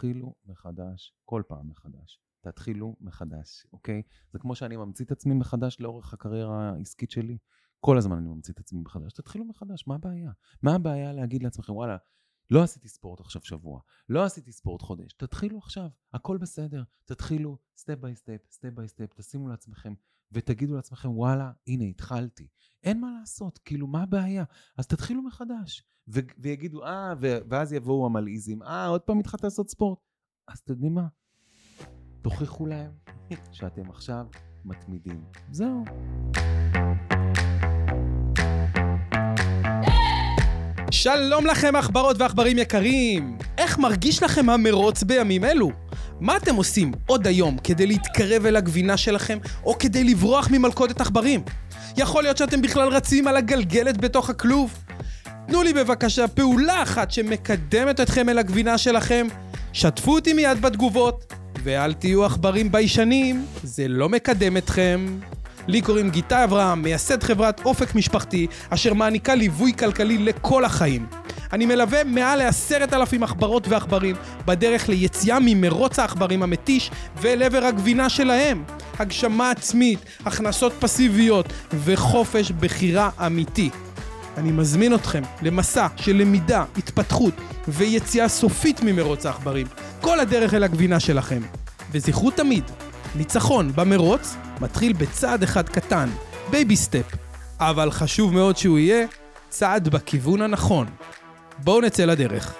תתחילו מחדש, כל פעם מחדש. תתחילו מחדש, אוקיי? זה כמו שאני ממציא את עצמי מחדש לאורך הקריירה העסקית שלי. כל הזמן אני ממציא את עצמי מחדש. תתחילו מחדש, מה הבעיה? מה הבעיה להגיד לעצמכם, וואלה, לא עשיתי ספורט עכשיו שבוע, לא עשיתי ספורט חודש, תתחילו עכשיו, הכל בסדר, תתחילו step by step, step by step, תשימו לעצמכם ותגידו לעצמכם, וואלה, הנה, התחלתי. אין מה לעשות, כאילו, מה הבעיה? אז תתחילו מחדש. ו- ויגידו, אה, ואז יבואו המלעיזים, אה, עוד פעם התחלת לעשות ספורט. אז אתם יודעים מה? תוכיחו להם שאתם עכשיו מתמידים. זהו. שלום לכם עכברות ועכברים יקרים! איך מרגיש לכם המרוץ בימים אלו? מה אתם עושים עוד היום כדי להתקרב אל הגבינה שלכם, או כדי לברוח ממלכודת עכברים? יכול להיות שאתם בכלל רצים על הגלגלת בתוך הכלוב? תנו לי בבקשה פעולה אחת שמקדמת אתכם אל הגבינה שלכם, שתפו אותי מיד בתגובות, ואל תהיו עכברים ביישנים, זה לא מקדם אתכם. לי קוראים גיטה אברהם, מייסד חברת אופק משפחתי, אשר מעניקה ליווי כלכלי לכל החיים. אני מלווה מעל לעשרת אלפים עכברות ועכברים בדרך ליציאה ממרוץ העכברים המתיש ואל עבר הגבינה שלהם. הגשמה עצמית, הכנסות פסיביות וחופש בחירה אמיתי. אני מזמין אתכם למסע של למידה, התפתחות ויציאה סופית ממרוץ העכברים. כל הדרך אל הגבינה שלכם. וזכרו תמיד, ניצחון במרוץ מתחיל בצעד אחד קטן, baby step, אבל חשוב מאוד שהוא יהיה צעד בכיוון הנכון. בואו נצא לדרך.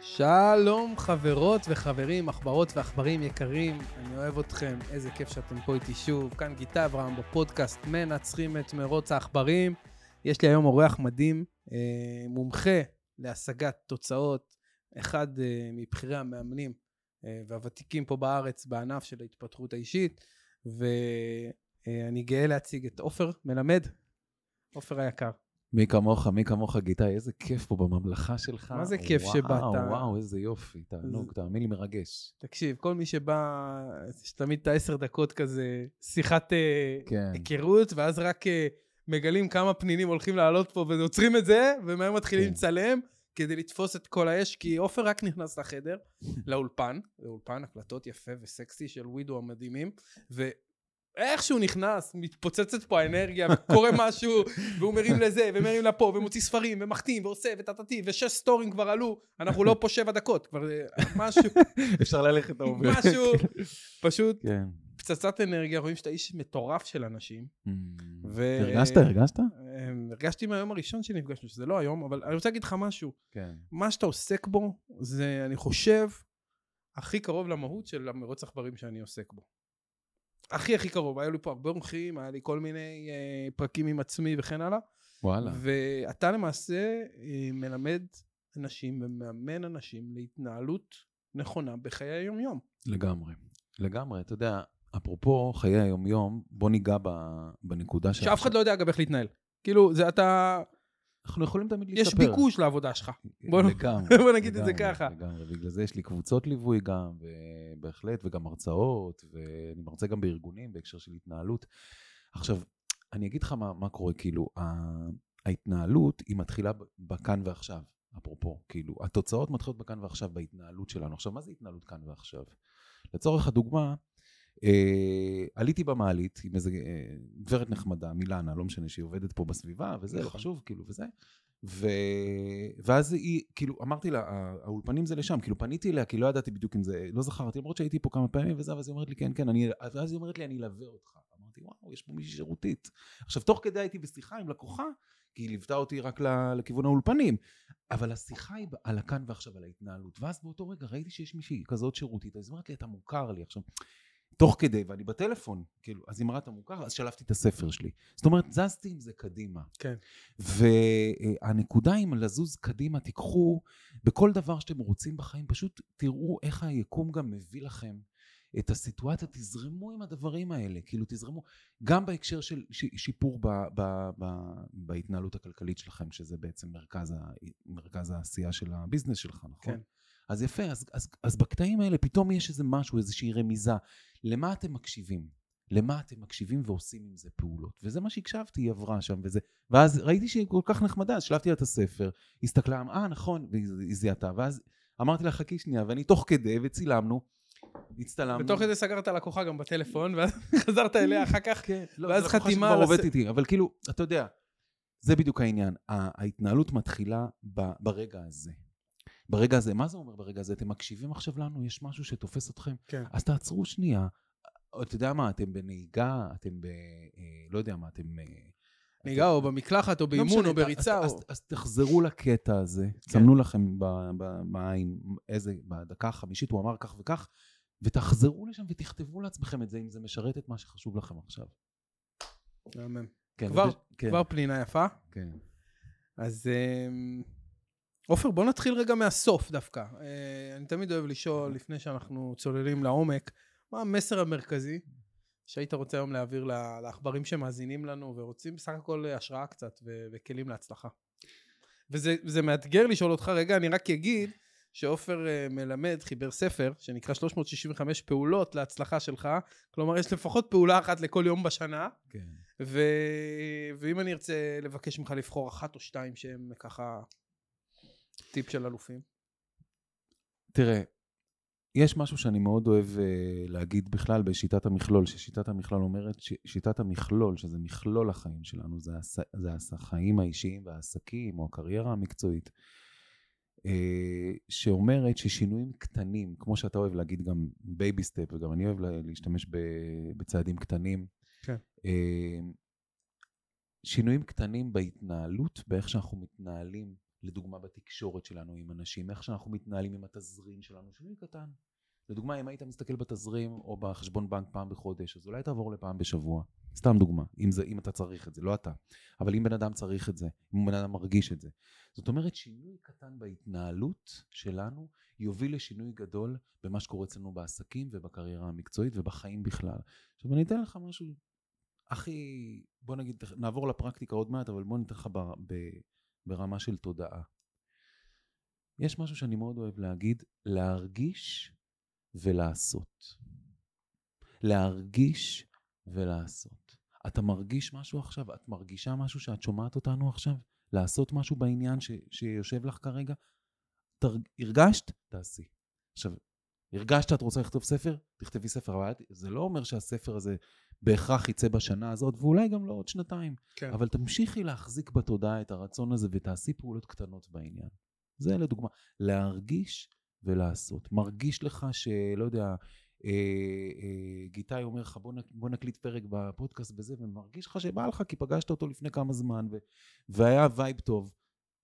שלום חברות וחברים, עכברות ועכברים יקרים, אני אוהב אתכם, איזה כיף שאתם פה איתי שוב. כאן גיטאי אברהם בפודקאסט מנצחים את מרוץ העכברים. יש לי היום אורח מדהים, אה, מומחה להשגת תוצאות, אחד אה, מבכירי המאמנים והוותיקים פה בארץ בענף של ההתפתחות האישית, ואני גאה להציג את עופר מלמד, עופר היקר. מי כמוך, מי כמוך, גיטאי, איזה כיף פה בממלכה שלך. מה זה כיף וואו, שבאת? וואו, איזה יופי, תענוג, תאמין לי, מרגש. תקשיב, כל מי שבא, יש תמיד את העשר דקות כזה, שיחת אה, כן. היכרות, ואז רק אה, מגלים כמה פנינים הולכים לעלות פה ועוצרים את זה, ומהר מתחילים כן. כדי לתפוס את כל האש, כי עופר רק נכנס לחדר, לאולפן, לאולפן הקלטות יפה וסקסי של ווידו המדהימים, ואיך שהוא נכנס, מתפוצצת פה האנרגיה, וקורה משהו, והוא מרים לזה, ומרים לפה, ומוציא ספרים, ומחתים, ועושה, וטטטי, ושש סטורים כבר עלו, אנחנו לא פה שבע דקות, כבר אה, משהו, אפשר ללכת over. משהו, פשוט כן. פצצת אנרגיה, רואים שאתה איש מטורף של אנשים. ו- הרגשת, הרגשת? אה, הרגשתי מהיום הראשון שנפגשנו, שזה לא היום, אבל אני רוצה להגיד לך משהו. כן. מה שאתה עוסק בו, זה, אני חושב, הכי קרוב למהות של המרוץ עכברים שאני עוסק בו. הכי הכי קרוב, היו לי פה הרבה אורחים, היה לי כל מיני אה, פרקים עם עצמי וכן הלאה. וואלה. ואתה למעשה אה, מלמד אנשים ומאמן אנשים להתנהלות נכונה בחיי היום-יום. לגמרי. לגמרי, אתה יודע, אפרופו חיי היום-יום, בוא ניגע בנקודה ש... שאף אחד לא יודע אגב איך להתנהל. כאילו, זה אתה, אנחנו יכולים תמיד להשתפר. יש ביקוש לעבודה שלך. בוא לגמרי. בוא נגיד את זה לגמרי, ככה. לגמרי, בגלל זה יש לי קבוצות ליווי גם, ובהחלט, וגם הרצאות, ואני מרצה גם בארגונים בהקשר של התנהלות. עכשיו, אני אגיד לך מה, מה קורה, כאילו, ההתנהלות היא מתחילה בכאן ועכשיו, אפרופו, כאילו, התוצאות מתחילות בכאן ועכשיו בהתנהלות שלנו. עכשיו, מה זה התנהלות כאן ועכשיו? לצורך הדוגמה, עליתי במעלית עם איזה אה, גברת נחמדה, מילנה, לא משנה, שהיא עובדת פה בסביבה, וזה, לא נכון. חשוב, כאילו, וזה. ו... ואז היא, כאילו, אמרתי לה, "ה- האולפנים זה לשם, כאילו, פניתי אליה, כי לא ידעתי בדיוק אם זה, לא זכרתי, למרות שהייתי פה כמה פעמים וזה, ואז היא אומרת לי, כן, כן, אני, ואז היא אומרת לי, אני אלווה אותך. אמרתי, וואו, יש פה מישהי שירותית. עכשיו, תוך כדי הייתי בשיחה עם לקוחה, כי היא ליוותה אותי רק לכיוון האולפנים, אבל השיחה היא על הכאן ועכשיו, על ההתנהלות. ואז באותו רגע ראיתי שיש מישהי כזאת שירותית, אז היא אומרת לי, אתה מוכר לי. עכשיו, תוך כדי, ואני בטלפון, כאילו, אז אמרה, אתה מוכר? אז שלפתי את הספר שלי. זאת אומרת, זזתי עם זה קדימה. כן. והנקודה עם לזוז קדימה, תיקחו בכל דבר שאתם רוצים בחיים, פשוט תראו איך היקום גם מביא לכם את הסיטואציה, תזרמו עם הדברים האלה, כאילו תזרמו, גם בהקשר של שיפור ב, ב, ב, בהתנהלות הכלכלית שלכם, שזה בעצם מרכז, ה, מרכז העשייה של הביזנס שלך, נכון? כן. אז יפה, אז, אז, אז בקטעים האלה פתאום יש איזה משהו, איזושהי רמיזה. למה אתם מקשיבים? למה אתם מקשיבים ועושים עם זה פעולות. וזה מה שהקשבתי, היא עברה שם וזה. ואז ראיתי שהיא כל כך נחמדה, אז שלפתי לה את הספר, הסתכלה, אה, נכון, והיא זיהתה. ואז אמרתי לה, חכי שנייה, ואני תוך כדי, וצילמנו, הצטלמנו. ותוך כדי סגרת לקוחה גם בטלפון, ואז חזרת אליה אחר כך, כן, לא, ואז לקוחה חתימה שכבר על הס- עובדת איתי, אבל כאילו, אתה יודע, זה בדיוק העניין. ההתנהלות מתחילה ברגע הזה. ברגע הזה, מה זה אומר ברגע הזה? אתם מקשיבים עכשיו לנו, יש משהו שתופס אתכם? כן. אז תעצרו שנייה. אתה יודע מה, אתם בנהיגה, אתם ב... אה, לא יודע מה, אתם... אה, נהיגה או במקלחת או לא באימון משנה, או בריצה אז, או... אז, אז תחזרו לקטע הזה, כן. סמנו לכם ב- ב- בעין איזה, בדקה החמישית הוא אמר כך וכך, ותחזרו לשם ותכתבו לעצמכם את זה, אם זה משרת את מה שחשוב לכם עכשיו. מהמם. כן, כבר- כן, כבר פנינה יפה. כן. אז אמ, עופר, בוא נתחיל רגע מהסוף דווקא. אה, אני תמיד אוהב לשאול, לפני שאנחנו צוללים לעומק, מה המסר המרכזי שהיית רוצה היום להעביר לעכברים שמאזינים לנו ורוצים בסך הכל השראה קצת ו- וכלים להצלחה. וזה זה מאתגר לשאול אותך רגע, אני רק אגיד שעופר אה, מלמד, חיבר ספר שנקרא 365 פעולות להצלחה שלך, כלומר יש לפחות פעולה אחת לכל יום בשנה, כן. ו... ואם אני ארצה לבקש ממך לבחור אחת או שתיים שהם ככה טיפ של אלופים. תראה, יש משהו שאני מאוד אוהב uh, להגיד בכלל בשיטת המכלול, ששיטת המכלול אומרת, ששיטת המכלול, שזה מכלול החיים שלנו, זה, הס, זה החיים האישיים והעסקים, או הקריירה המקצועית, אה, שאומרת ששינויים קטנים, כמו שאתה אוהב להגיד גם baby step, וגם אני אוהב לה- להשתמש ב- בצעדים קטנים, כן. אה, שינויים קטנים בהתנהלות, באיך שאנחנו מתנהלים, לדוגמה בתקשורת שלנו עם אנשים, איך שאנחנו מתנהלים עם התזרים שלנו, שינוי קטן. לדוגמה, אם היית מסתכל בתזרים או בחשבון בנק פעם בחודש, אז אולי תעבור לפעם בשבוע. סתם דוגמה, אם, זה, אם אתה צריך את זה, לא אתה. אבל אם בן אדם צריך את זה, אם בן אדם מרגיש את זה. זאת אומרת, שינוי קטן בהתנהלות שלנו יוביל לשינוי גדול במה שקורה אצלנו בעסקים ובקריירה המקצועית ובחיים בכלל. עכשיו, אני אתן לך משהו הכי, בוא נגיד, נעבור לפרקטיקה עוד מעט, אבל בוא ניתן לך ב, ב, ברמה של תודעה. יש משהו שאני מאוד אוהב להגיד, להרגיש ולעשות. להרגיש ולעשות. אתה מרגיש משהו עכשיו? את מרגישה משהו שאת שומעת אותנו עכשיו? לעשות משהו בעניין ש, שיושב לך כרגע? תר, הרגשת? תעשי. עכשיו, הרגשת את רוצה לכתוב ספר? תכתבי ספר, אבל זה לא אומר שהספר הזה בהכרח יצא בשנה הזאת, ואולי גם לא עוד שנתיים. כן. אבל תמשיכי להחזיק בתודעה את הרצון הזה ותעשי פעולות קטנות בעניין. זה לדוגמה, להרגיש ולעשות. מרגיש לך שלא יודע, אה, אה, גיטאי אומר לך בוא, נק, בוא נקליט פרק בפודקאסט בזה, ומרגיש לך שבא לך כי פגשת אותו לפני כמה זמן ו, והיה vibe טוב.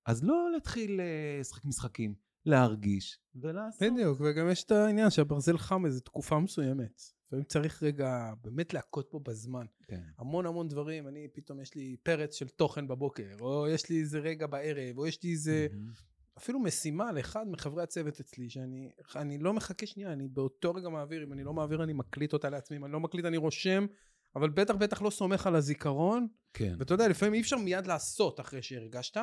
אז לא להתחיל אה, לשחק משחקים, להרגיש ולעשות. בדיוק, וגם יש את העניין שהברזל חם איזה תקופה מסוימת. לפעמים צריך רגע באמת להכות בו בזמן. כן. המון המון דברים, אני פתאום יש לי פרץ של תוכן בבוקר, או יש לי איזה רגע בערב, או יש לי איזה מהמם. אפילו משימה לאחד מחברי הצוות אצלי, שאני אני לא מחכה שנייה, אני באותו רגע מעביר, אם אני לא מעביר אני מקליט אותה לעצמי, אם אני לא מקליט אני רושם, אבל בטח בטח לא סומך על הזיכרון, כן. ואתה יודע, לפעמים אי אפשר מיד לעשות אחרי שהרגשת,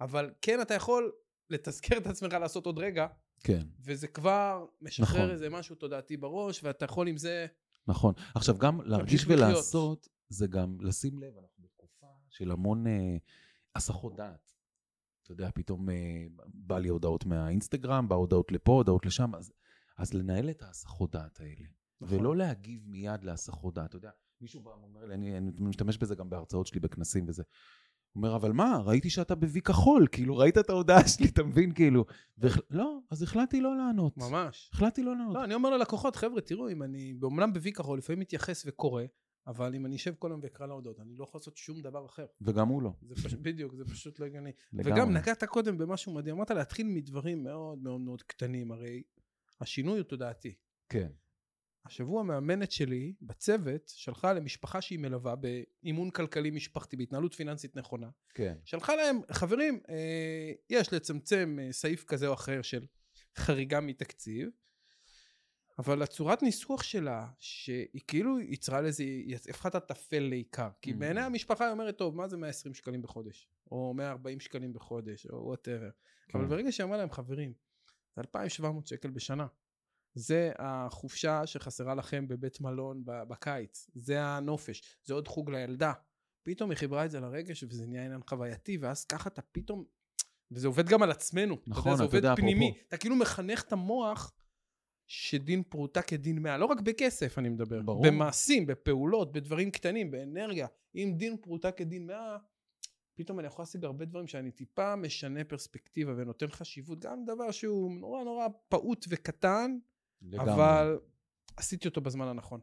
אבל כן אתה יכול לתזכר את עצמך לעשות עוד רגע, כן. וזה כבר משחרר נכון. איזה משהו תודעתי בראש, ואתה יכול עם זה... נכון. עכשיו, גם להרגיש לחיות. ולעשות, זה גם לשים לב, אנחנו בתקופה של המון אה, הסחות דעת. אתה יודע, פתאום אה, בא לי הודעות מהאינסטגרם, בא הודעות לפה, הודעות לשם, אז, אז לנהל את ההסחות דעת האלה. נכון. ולא להגיב מיד להסחות דעת. אתה יודע, מישהו בא ואומר לי, אני, אני משתמש בזה גם בהרצאות שלי בכנסים וזה. הוא אומר, אבל מה, ראיתי שאתה בוי כחול, כאילו, ראית את ההודעה שלי, אתה מבין, כאילו. והח... לא, אז החלטתי לא לענות. ממש. החלטתי לא לענות. לא, אני אומר ללקוחות, חבר'ה, תראו, אם אני, באומנם בוי כחול, לפעמים מתייחס וקורא, אבל אם אני אשב כל היום ואקרא להודות, אני לא יכול לעשות שום דבר אחר. וגם הוא לא. זה פשוט, בדיוק, זה פשוט לא הגיוני. וגם נגעת קודם במשהו מדהים, אמרת להתחיל מדברים מאוד מאוד מאוד קטנים, הרי השינוי הוא תודעתי. כן. השבוע המאמנת שלי בצוות שלחה למשפחה שהיא מלווה באימון כלכלי משפחתי, בהתנהלות פיננסית נכונה. כן. שלחה להם, חברים, אה, יש לצמצם אה, סעיף כזה או אחר של חריגה מתקציב, אבל הצורת ניסוח שלה, שהיא כאילו יצרה לזה, היא הפכה את הטפל לעיקר. כי ממ-המ. בעיני המשפחה היא אומרת, טוב, מה זה 120 שקלים בחודש? או 140 שקלים בחודש, או whatever. כן. אבל ברגע שהיא אמרה להם, חברים, זה 2,700 שקל בשנה. זה החופשה שחסרה לכם בבית מלון בקיץ, זה הנופש, זה עוד חוג לילדה. פתאום היא חיברה את זה לרגש וזה נהיה עניין חווייתי, ואז ככה אתה פתאום, וזה עובד גם על עצמנו. אתה נכון, יודע, זה אתה עובד פנימי. אפרופו- אתה כאילו מחנך את המוח שדין פרוטה כדין מאה, לא רק בכסף אני מדבר, ברור. במעשים, בפעולות, בדברים קטנים, באנרגיה. אם דין פרוטה כדין מאה, פתאום אני יכול להשיג הרבה דברים שאני טיפה משנה פרספקטיבה ונותן חשיבות, גם דבר שהוא נורא נורא פעוט וקטן, לגמרי. אבל עשיתי אותו בזמן הנכון.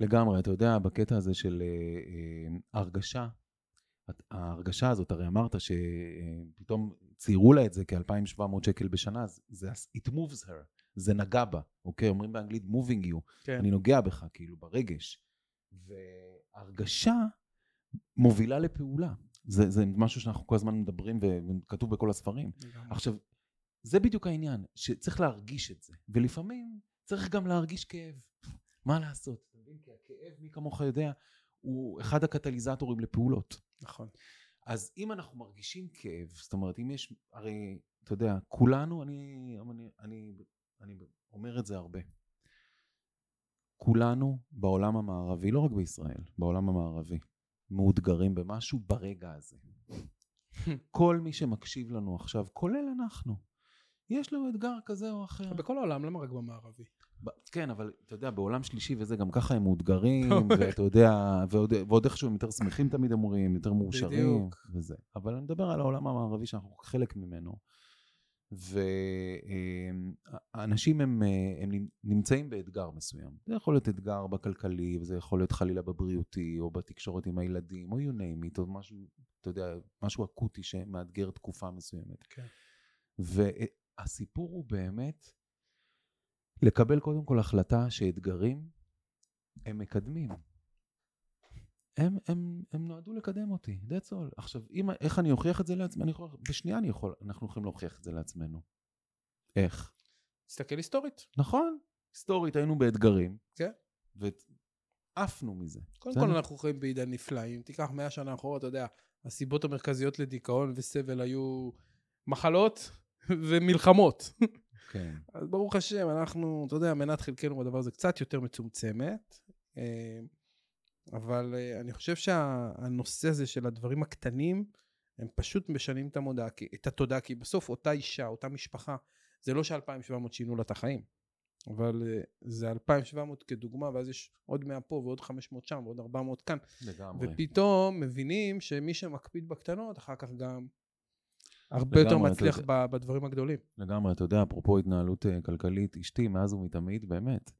לגמרי, אתה יודע, בקטע הזה של אה, אה, הרגשה, ההרגשה הזאת, הרי אמרת שפתאום ציירו לה את זה כ-2,700 שקל בשנה, זה it moves her, זה נגע בה, אוקיי? אומרים באנגלית moving you, כן. אני נוגע בך, כאילו, ברגש. והרגשה מובילה לפעולה. זה, זה משהו שאנחנו כל הזמן מדברים וכתוב בכל הספרים. לגמרי. עכשיו, זה בדיוק העניין, שצריך להרגיש את זה, ולפעמים צריך גם להרגיש כאב. מה לעשות? אתה מבין? כי הכאב, מי כמוך יודע, הוא אחד הקטליזטורים לפעולות. נכון. אז אם אנחנו מרגישים כאב, זאת אומרת, אם יש, הרי, אתה יודע, כולנו, אני, אני, אני, אני אומר את זה הרבה, כולנו בעולם המערבי, לא רק בישראל, בעולם המערבי, מאותגרים במשהו ברגע הזה. כל מי שמקשיב לנו עכשיו, כולל אנחנו, יש לו אתגר כזה או אחר. בכל העולם, למה רק במערבי? כן, אבל אתה יודע, בעולם שלישי וזה, גם ככה הם מאותגרים, אוקיי. ואתה יודע, ועוד, ועוד איכשהו הם יותר שמחים תמיד אומרים, יותר מאושרים, בדיוק. וזה. אבל אני מדבר על העולם המערבי שאנחנו חלק ממנו. ואנשים הם, אה, הם נמצאים באתגר מסוים. זה יכול להיות אתגר בכלכלי, וזה יכול להיות חלילה בבריאותי, או בתקשורת עם הילדים, או you name it, או משהו, אתה יודע, משהו אקוטי שמאתגר תקופה מסוימת. כן. והסיפור הוא באמת לקבל קודם כל החלטה שאתגרים הם מקדמים. הם, הם, הם נועדו לקדם אותי, that's all. עכשיו, אם, איך אני אוכיח את זה לעצמי? אני יכול, בשנייה אני יכול, אנחנו יכולים להוכיח את זה לעצמנו. איך? תסתכל היסטורית. נכון, היסטורית היינו באתגרים. כן. ועפנו מזה. קודם? כל אנחנו חיים בעידן נפלא. אם תיקח מאה שנה אחורה, אתה יודע, הסיבות המרכזיות לדיכאון וסבל היו מחלות ומלחמות. כן. אז ברוך השם, אנחנו, אתה יודע, מנת חלקנו בדבר הזה קצת יותר מצומצמת. אה, אבל אה, אני חושב שהנושא הזה של הדברים הקטנים, הם פשוט משנים את המודעה, כי- את התודעה, כי בסוף אותה אישה, אותה משפחה, זה לא ש-2700 שינו לה את החיים, אבל אה, זה 2700 כדוגמה, ואז יש עוד 100 פה ועוד 500 שם ועוד 400 כאן, לגמרי. ופתאום מבינים שמי שמקפיד בקטנות, אחר כך גם הרבה יותר אתה מצליח. ב- בדברים הגדולים. לגמרי, אתה יודע, אפרופו התנהלות אה, כלכלית, אשתי מאז ומתמיד, באמת.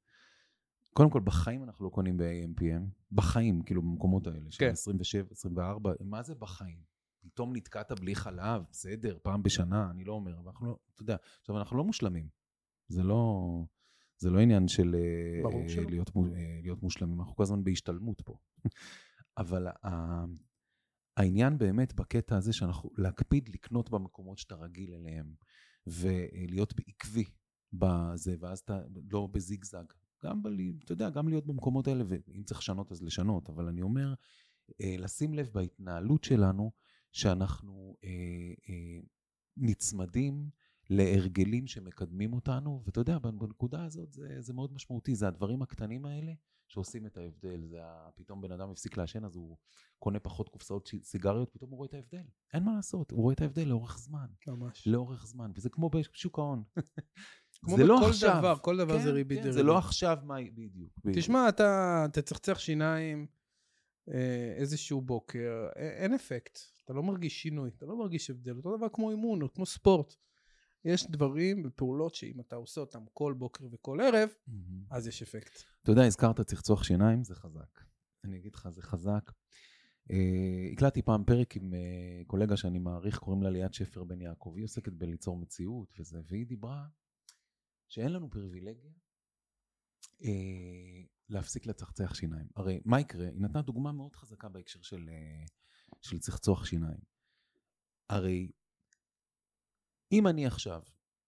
קודם כל, בחיים אנחנו לא קונים ב-AMPM. בחיים, כאילו, במקומות האלה, של כן. 27, 24, מה זה בחיים? פתאום נתקעת בלי חלב, בסדר, פעם בשנה, אני לא אומר, אבל אנחנו לא, אתה יודע, עכשיו, אנחנו לא מושלמים. זה לא, זה לא עניין של אה, אה. להיות, להיות מושלמים, אנחנו כל הזמן בהשתלמות פה. אבל העניין באמת בקטע הזה שאנחנו, להקפיד לקנות במקומות שאתה רגיל אליהם, ולהיות עקבי בזה, ואז אתה לא בזיגזג. גם, ב, אתה יודע, גם להיות במקומות האלה, ואם צריך לשנות אז לשנות, אבל אני אומר, אה, לשים לב בהתנהלות שלנו, שאנחנו אה, אה, נצמדים להרגלים שמקדמים אותנו, ואתה יודע, בנקודה הזאת זה, זה מאוד משמעותי, זה הדברים הקטנים האלה שעושים את ההבדל. זה פתאום בן אדם הפסיק לעשן, אז הוא קונה פחות קופסאות סיגריות, פתאום הוא רואה את ההבדל. אין מה לעשות, הוא רואה את ההבדל לאורך זמן. ממש. לאורך זמן, וזה כמו בשוק ההון. כמו זה לא עכשיו. דבר, כל דבר כן, זה ריבית כן, דריבית. זה לא עכשיו מה... בדיוק. תשמע, אתה תצחצח שיניים אה, איזשהו בוקר, אין אפקט. אתה לא מרגיש שינוי, אתה לא מרגיש הבדל. אותו דבר כמו אימון או כמו ספורט. יש דברים ופעולות שאם אתה עושה אותם כל בוקר וכל ערב, מהמם. אז יש אפקט. אתה יודע, הזכרת צחצוח שיניים, זה חזק. אני אגיד לך, זה חזק. אה, הקלטתי פעם פרק עם אה, קולגה שאני מעריך, קוראים לה ליאת שפר בן יעקב. היא עוסקת בליצור מציאות וזה, והיא דיברה שאין לנו פריבילגיה אה, להפסיק לצחצח שיניים. הרי מה יקרה? היא נתנה דוגמה מאוד חזקה בהקשר של, אה, של צחצוח שיניים. הרי אם אני עכשיו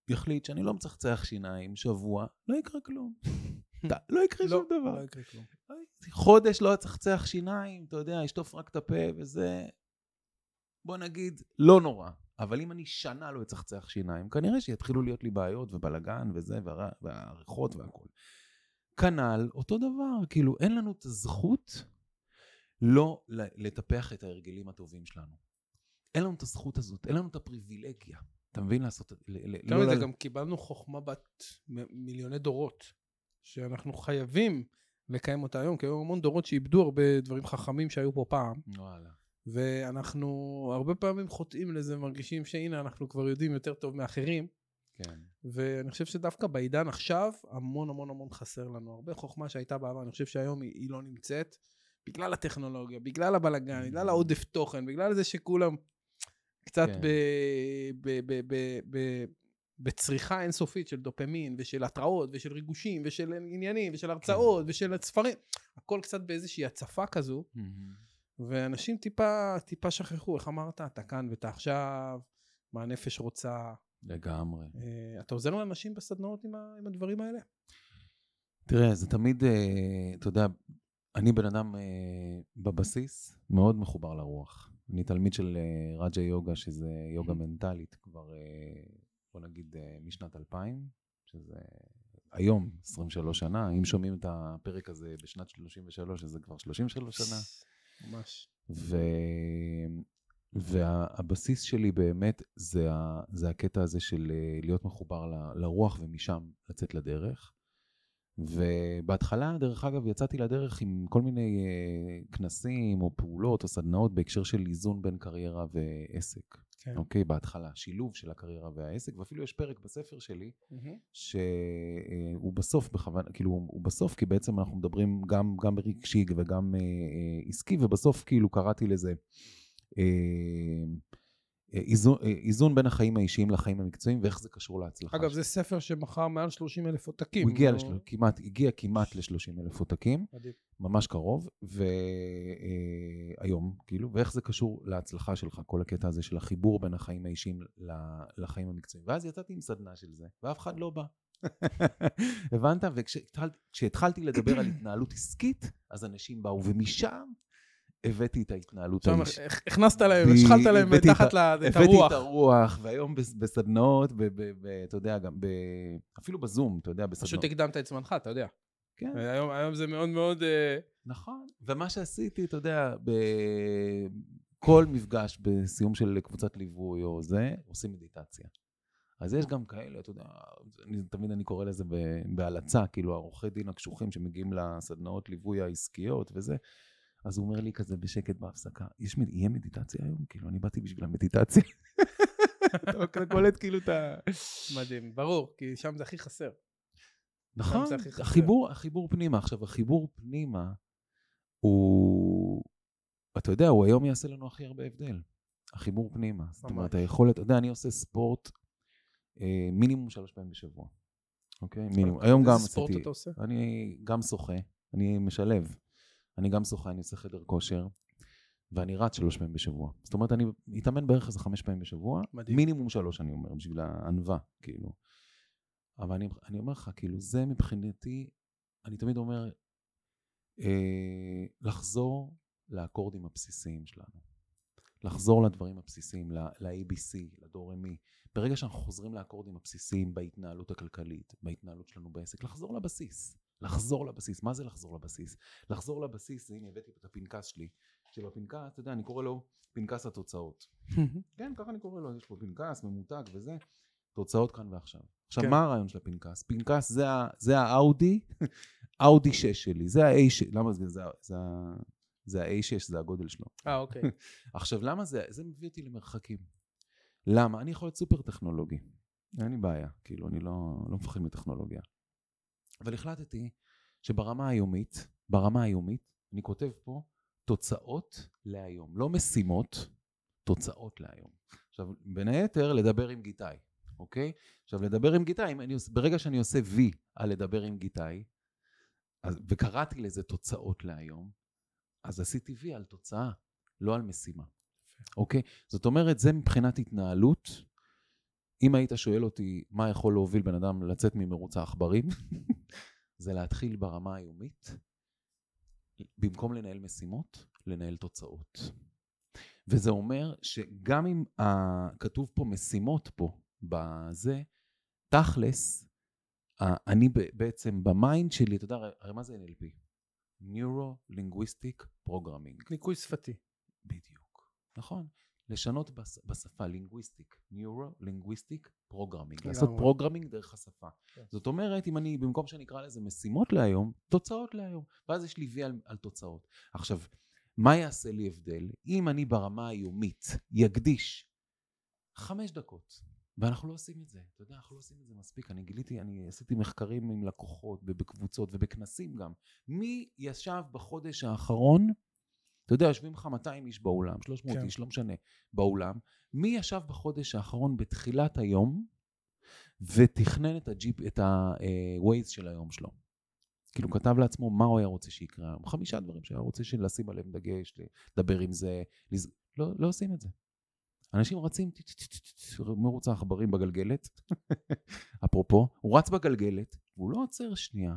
יחליט שאני לא מצחצח שיניים שבוע, לא יקרה כלום. לא יקרה לא, שום דבר. לא יקרה כלום. חודש לא אצחצח שיניים, אתה יודע, אשטוף רק את הפה וזה, בוא נגיד, לא נורא. אבל אם אני שנה לא אצחצח שיניים, כנראה שיתחילו להיות לי בעיות ובלאגן וזה, והר- והריחות והכול. כנ"ל, אותו דבר, כאילו, אין לנו את הזכות לא לטפח את ההרגלים הטובים שלנו. אין לנו את הזכות הזאת, אין לנו את הפריבילגיה. אתה מבין? לעשות... ל- ל- יותר לא מזה, גם קיבלנו חוכמה בת מיליוני דורות, שאנחנו חייבים לקיים אותה היום, כי היו המון דורות שאיבדו הרבה דברים חכמים שהיו פה פעם, וואלה. ואנחנו הרבה פעמים חוטאים לזה, מרגישים שהנה, אנחנו כבר יודעים יותר טוב מאחרים, כן. ואני חושב שדווקא בעידן עכשיו, המון המון המון חסר לנו. הרבה חוכמה שהייתה בעבר, אני חושב שהיום היא, היא לא נמצאת, בגלל הטכנולוגיה, בגלל הבלגן, בגלל העודף תוכן, בגלל זה שכולם קצת כן. ב, ב, ב, ב, ב, בצריכה אינסופית של דופמין, ושל התראות, ושל ריגושים, ושל עניינים, ושל הרצאות, ושל ספרים. הכל קצת באיזושהי הצפה כזו, ואנשים טיפה, טיפה שכחו, איך אמרת? אתה כאן ואתה עכשיו, מה הנפש רוצה. לגמרי. אה, אתה עוזר לאנשים בסדנאות עם, ה, עם הדברים האלה? תראה, זה תמיד, אה, אתה יודע, אני בן אדם אה, בבסיס מאוד מחובר לרוח. אני תלמיד של אה, רג'ה יוגה, שזה יוגה מנטלית, כבר, אה, בוא נגיד, אה, משנת 2000, שזה היום, 23 שנה. אם שומעים את הפרק הזה בשנת 33, אז זה כבר 33 שנה. ממש. ו... והבסיס שלי באמת זה, ה... זה הקטע הזה של להיות מחובר ל... לרוח ומשם לצאת לדרך. ובהתחלה, דרך אגב, יצאתי לדרך עם כל מיני אה, כנסים או פעולות או סדנאות בהקשר של איזון בין קריירה ועסק. כן. אוקיי, בהתחלה, שילוב של הקריירה והעסק, ואפילו יש פרק בספר שלי מהמם. שהוא בסוף בכוונה, כאילו הוא בסוף, כי בעצם אנחנו מדברים גם, גם רגשי וגם אה, אה, עסקי, ובסוף כאילו קראתי לזה אה, אה, איזון, אה, איזון בין החיים האישיים לחיים המקצועיים, ואיך זה קשור להצלחה. אגב, שלי. זה ספר שמכר מעל 30 אלף עותקים. הוא הגיע, לא- לשל... כמעט, הגיע כמעט ל-30 אלף עותקים. ממש קרוב, והיום, כאילו, ואיך זה קשור להצלחה שלך, כל הקטע הזה של החיבור בין החיים האישיים לחיים המקצועיים. ואז יצאתי עם סדנה של זה, ואף אחד לא בא. הבנת? וכשהתחלתי לדבר על התנהלות עסקית, אז אנשים באו, ומשם הבאתי את ההתנהלות האישית. הכ- הכנסת להם, השחלת להם הבאתי את מתחת ה- ל- את הבאתי הרוח. את הרוח, והיום בס- בסדנאות, אתה יודע, גם. אפילו בזום, אתה יודע, בסדנאות. פשוט הקדמת את זמנך, אתה יודע. כן. היום היום זה מאוד מאוד... אה, נכון. ומה שעשיתי, אתה יודע, בכל מפגש בסיום של קבוצת ליווי או זה, עושים מדיטציה. אז יש גם כאלה, אתה יודע, אני, תמיד אני קורא לזה בהלצה, כאילו העורכי דין הקשוחים שמגיעים לסדנאות ליווי העסקיות וזה, אז הוא אומר לי כזה בשקט בהפסקה, יש, יהיה מדיטציה היום? כאילו, אני באתי בשביל המדיטציה. אתה קולט כאילו את ה... מדהים, ברור, כי שם זה הכי חסר. נכון, זה הכי חסר. החיבור, החיבור פנימה. עכשיו, החיבור פנימה הוא, אתה יודע, הוא היום יעשה לנו הכי הרבה הבדל. החיבור פנימה. זאת אומרת. היכולת, אתה יודע, אני עושה ספורט אה, מינימום שלוש פעמים בשבוע. אוקיי? מינימום. היום גם איזה ספורט עשיתי, אתה עושה? אני גם שוחה, אני משלב. אני גם שוחה, אני עושה חדר כושר, ואני רץ שלוש פעמים בשבוע. זאת אומרת, אני מתאמן בערך איזה חמש פעמים בשבוע. מדהים. מינימום שלוש, אני אומר, בשביל הענווה, כאילו. אבל אני, אני אומר לך, כאילו, זה מבחינתי, אני תמיד אומר, אה, לחזור לאקורדים הבסיסיים שלנו. לחזור לדברים הבסיסיים, ל-ABC, לדורמי. ברגע שאנחנו חוזרים לאקורדים הבסיסיים בהתנהלות הכלכלית, בהתנהלות שלנו בעסק, לחזור לבסיס. לחזור לבסיס. מה זה לחזור לבסיס? לחזור לבסיס, הנה הבאתי את הפנקס שלי, שבפנקס, אתה יודע, אני קורא לו פנקס התוצאות. כן, ככה אני קורא לו, יש פה פנקס ממותג וזה, תוצאות כאן ועכשיו. עכשיו, כן. מה הרעיון של הפנקס? פנקס זה, זה האאודי, אאודי 6 שלי, זה ה-A6, למה זה, זה, זה, זה ה-A6, זה הגודל שלו. אה, אוקיי. עכשיו, למה זה, זה מביא אותי למרחקים. למה? אני יכול להיות סופר טכנולוגי, אין לי בעיה, כאילו, אני לא, לא מפחד מטכנולוגיה. אבל החלטתי שברמה היומית, ברמה היומית, אני כותב פה תוצאות להיום, לא משימות, תוצאות להיום. עכשיו, בין היתר, לדבר עם גיטאי, אוקיי? עכשיו, לדבר עם גיטאי, אם אני, ברגע שאני עושה וי על לדבר עם גיטאי, אז, וקראתי לזה תוצאות להיום, אז עשיתי וי על תוצאה, לא על משימה. אוקיי? זאת אומרת, זה מבחינת התנהלות. אם היית שואל אותי מה יכול להוביל בן אדם לצאת ממרוץ העכברים, זה להתחיל ברמה היומית, במקום לנהל משימות, לנהל תוצאות. וזה אומר שגם אם אה, כתוב פה משימות פה, בזה, תכלס, אה, אני בעצם ב mind שלי, אתה יודע, הרי מה זה NLP? Neuro-Linguistic Programming. ניקוי שפתי. בדיוק, נכון. לשנות בש, בשפה, linguistic, Neuro-Linguistic Programming, לעשות programming דרך השפה. כן. זאת אומרת, אם אני, במקום שאני אקרא לזה משימות להיום, תוצאות להיום. ואז יש לי וי על, על תוצאות. עכשיו, מה יעשה לי הבדל? אם אני ברמה היומית יקדיש חמש דקות, ואנחנו לא עושים את זה, אתה יודע, אנחנו לא עושים את זה מספיק. אני גיליתי, אני עשיתי מחקרים עם לקוחות ובקבוצות ובכנסים גם. מי ישב בחודש האחרון, אתה יודע, יושבים לך 200 איש באולם, 300 כן. איש, לא משנה, באולם. מי ישב בחודש האחרון בתחילת היום ותכנן את הג'יפ, את ה-Waze של היום שלו? כאילו כתב לעצמו מה הוא היה רוצה שיקרה היום. חמישה דברים שהיה רוצה לשים עליהם דגש, לדבר עם זה, לז... לא, לא עושים את זה. אנשים רצים, מרוץ העכברים בגלגלת, אפרופו, הוא רץ בגלגלת, והוא לא עוצר שנייה.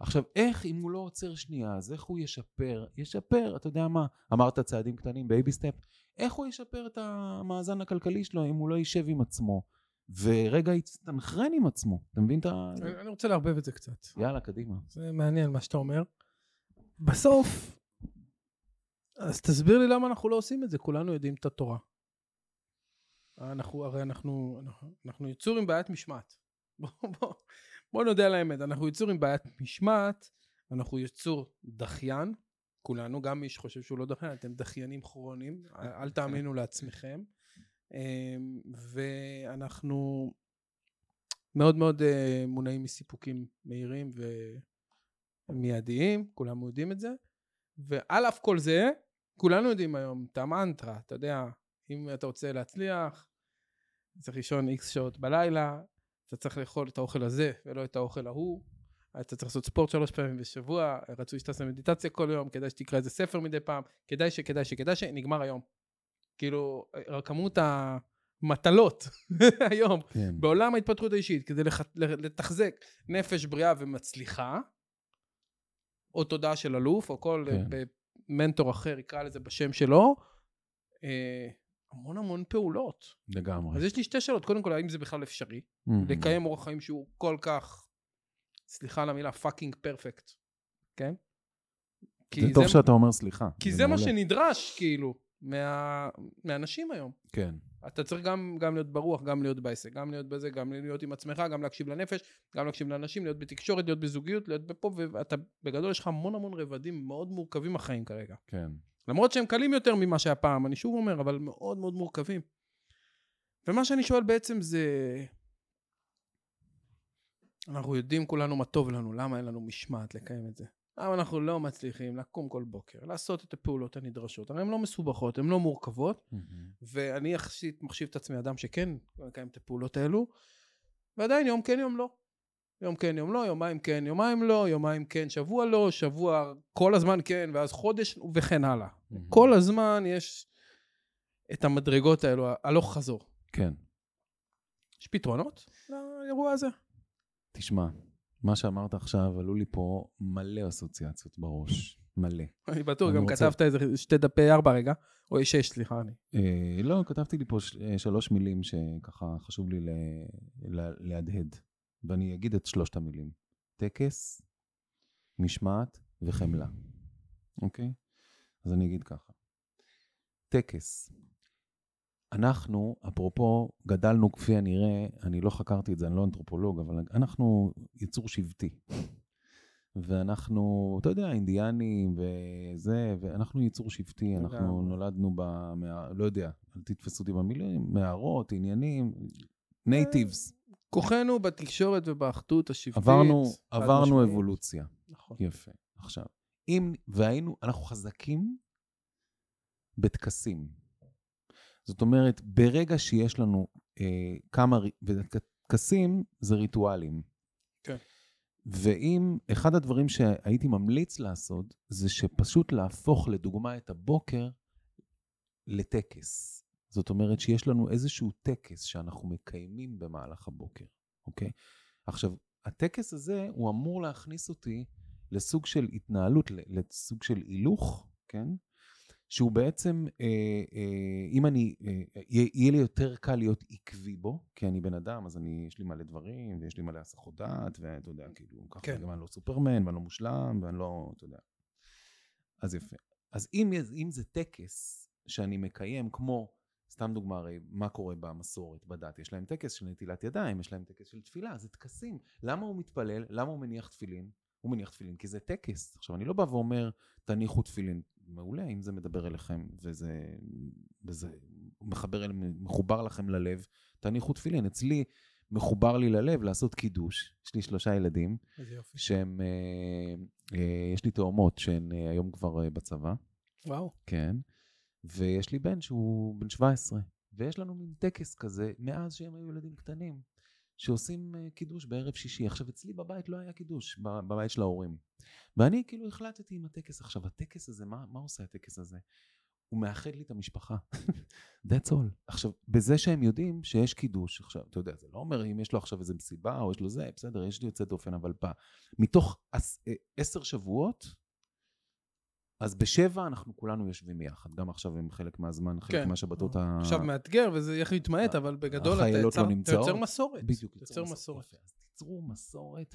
עכשיו, איך אם הוא לא עוצר שנייה, אז איך הוא ישפר? ישפר, אתה יודע מה, אמרת צעדים קטנים, baby step, איך הוא ישפר את המאזן הכלכלי שלו אם הוא לא יישב עם עצמו? ורגע יצטנכרן עם עצמו, אתה מבין את ה... אני רוצה לערבב את זה קצת. יאללה, קדימה. זה מעניין מה שאתה אומר. בסוף, אז תסביר לי למה אנחנו לא עושים את זה, כולנו יודעים את התורה. אנחנו, הרי אנחנו, אנחנו, אנחנו יצור עם בעיית משמעת. בוא, בוא, בוא נודה על האמת, אנחנו יצור עם בעיית משמעת, אנחנו יצור דחיין, כולנו, גם מי שחושב שהוא לא דחיין, אתם דחיינים כרוניים, אל תאמינו לעצמכם. אמ, ואנחנו מאוד מאוד אה, מונעים מסיפוקים מהירים ומיידיים, כולנו יודעים את זה. ועל אף כל זה, כולנו יודעים היום את המנטרה, אתה יודע, אם אתה רוצה להצליח, צריך לישון איקס שעות בלילה, אתה צריך לאכול את האוכל הזה ולא את האוכל ההוא, אתה צריך לעשות ספורט שלוש פעמים בשבוע, רצוי שתעשה מדיטציה כל יום, כדאי שתקרא איזה ספר מדי פעם, כדאי שכדאי שכדאי שנגמר היום. כאילו, כמות המטלות היום כן. בעולם ההתפתחות האישית, כדי לח... לתחזק נפש בריאה ומצליחה, או תודעה של אלוף, או כל כן. מנטור אחר יקרא לזה בשם שלו, אה, המון המון פעולות. לגמרי. אז יש לי שתי שאלות. קודם כל, האם זה בכלל אפשרי? אמ-המ. לקיים אורח חיים שהוא כל כך, סליחה על המילה, fucking perfect, כן? זה טוב זה... שאתה אומר סליחה. כי זה, זה מה שנדרש, כאילו. מה, מהאנשים היום. כן. אתה צריך גם, גם להיות ברוח, גם להיות בעסק, גם להיות בזה, גם להיות עם עצמך, גם להקשיב לנפש, גם להקשיב לאנשים, להיות בתקשורת, להיות בזוגיות, להיות בפה, ואתה, בגדול יש לך המון המון רבדים מאוד מורכבים החיים כרגע. כן. למרות שהם קלים יותר ממה שהיה פעם, אני שוב אומר, אבל מאוד מאוד מורכבים. ומה שאני שואל בעצם זה, אנחנו יודעים כולנו מה טוב לנו, למה אין לנו משמעת לקיים את זה? למה אנחנו לא מצליחים לקום כל בוקר, לעשות את הפעולות הנדרשות. הרי הן לא מסובכות, הן לא מורכבות, mm-hmm. ואני יחסית מחשיב את עצמי אדם שכן מקיים את הפעולות האלו, ועדיין יום כן יום לא. יום כן יום לא, יומיים כן יומיים לא, יומיים כן שבוע לא, שבוע כל הזמן כן, ואז חודש וכן הלאה. Mm-hmm. כל הזמן יש את המדרגות האלו, הלוך חזור. כן. יש פתרונות לאירוע הזה? תשמע, מה שאמרת עכשיו, עלו לי פה מלא אסוציאציות בראש. מלא. אני בטוח, גם רוצה... כתבת איזה שתי דפי ארבע רגע, או שש, סליחה. אני. אה, לא, כתבתי לי פה ש... אה, שלוש מילים שככה חשוב לי ל... ל... להדהד, ואני אגיד את שלושת המילים. טקס, משמעת וחמלה, אוקיי? אז אני אגיד ככה. טקס, אנחנו, אפרופו, גדלנו כפי הנראה, אני לא חקרתי את זה, אני לא אנתרופולוג, אבל אנחנו יצור שבטי. ואנחנו, אתה יודע, אינדיאנים וזה, ואנחנו יצור שבטי, אנחנו נולדנו במאה, לא יודע, אל תתפסו אותי במילים, מערות, עניינים, natives. כוחנו בתקשורת ובאחדות השבטית. עברנו, עברנו אבולוציה. נכון. יפה. עכשיו, אם, והיינו, אנחנו חזקים בטקסים. זאת אומרת, ברגע שיש לנו אה, כמה, וטקסים זה ריטואלים. כן. ואם, אחד הדברים שהייתי ממליץ לעשות, זה שפשוט להפוך לדוגמה את הבוקר לטקס. זאת אומרת שיש לנו איזשהו טקס שאנחנו מקיימים במהלך הבוקר, אוקיי? עכשיו, הטקס הזה, הוא אמור להכניס אותי לסוג של התנהלות, לסוג של הילוך, כן? שהוא בעצם, אה, אה, אם אני, אה, יהיה, יהיה לי יותר קל להיות עקבי בו, כי אני בן אדם, אז אני, יש לי מלא דברים, ויש לי מלא הסחות דעת, ואתה יודע, כאילו, ככה כן. גם אני לא סופרמן, ואני לא מושלם, ואני לא, אתה יודע. אז יפה. אז אם, אם זה טקס שאני מקיים, כמו, סתם דוגמה, הרי מה קורה במסורת, בדת? יש להם טקס של נטילת ידיים, יש להם טקס של תפילה, זה טקסים. למה הוא מתפלל? למה הוא מניח תפילין? הוא מניח תפילין כי זה טקס. עכשיו, אני לא בא ואומר, תניחו תפילין. מעולה, אם זה מדבר אליכם, וזה, וזה מחבר, אל- מחובר לכם ללב, תניחו תפילין. אצלי מחובר לי ללב לעשות קידוש. יש לי שלושה ילדים. שהם, אה, אה, יש לי תאומות שהן אה, היום כבר אה, בצבא, וואו. כן, ויש לי בן שהוא בן 17, ויש לנו מין טקס כזה, מאז שהם היו ילדים קטנים, שעושים אה, קידוש בערב שישי. עכשיו, אצלי בבית לא היה קידוש, בבית של ההורים. ואני כאילו החלטתי עם הטקס. עכשיו, הטקס הזה, מה, מה עושה הטקס הזה? הוא מאחד לי את המשפחה. That's all. עכשיו, בזה שהם יודעים שיש קידוש, עכשיו, אתה יודע, זה לא אומר אם יש לו עכשיו איזה מסיבה או יש לו זה, בסדר, יש לי יוצא דופן, אבל ב, מתוך אה, עשר שבועות, אז בשבע אנחנו כולנו יושבים יחד. גם עכשיו הם חלק מהזמן, חלק כן. מהשבתות ה... עכשיו מאתגר וזה איך להתמעט, אבל בגדול אתה יצר- לא אתה. יוצר מסורת. בדיוק, אתה יוצר מסורת. יפה, אז תיצרו מסורת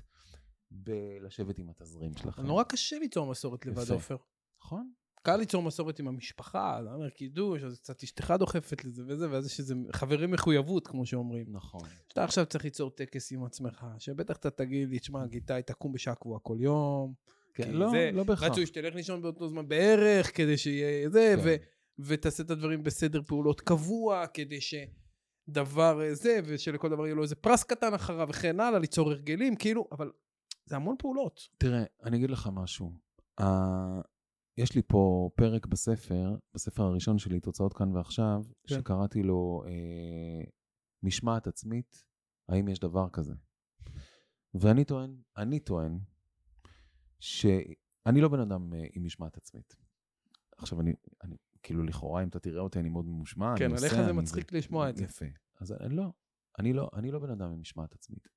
בלשבת עם התזרים שלכם. נורא קשה ליצור מסורת לבד. עופר. נכון? קל ליצור מסורת עם המשפחה, אתה אומר קידוש, אז קצת אשתך דוחפת לזה וזה, ואז יש איזה חברים מחויבות, כמו שאומרים. נכון. שאתה עכשיו צריך ליצור טקס עם עצמך, שבטח אתה תגיד לי, תשמע, גיטאי, תקום בשעה קבועה כל יום. כן, לא, זה- לא בהכרח. רצוי שתלך לישון באותו זמן בערך, כדי שיהיה זה, כן. ו- ותעשה את הדברים בסדר פעולות קבוע, כדי שדבר אה, זה, ושלכל דבר יהיה לו איזה פרס קטן אחריו וכן הלאה, ליצור הרגלים, כאילו, אבל זה המון פעולות. תראה, אני אגיד לך משהו. Uh, יש לי פה פרק בספר, בספר הראשון שלי, תוצאות כאן ועכשיו, כן. שקראתי לו אה, משמעת עצמית, האם יש דבר כזה? ואני טוען, אני טוען, שאני לא בן אדם אה, עם משמעת עצמית. עכשיו, אני, אני, כאילו, לכאורה, אם אתה תראה אותי, אני מאוד ממושמע, כן, אני עושה... עליך זה אני מצחיק לשמוע את זה. יפה. אז אני לא, אני לא, אני לא בן אדם עם משמעת עצמית.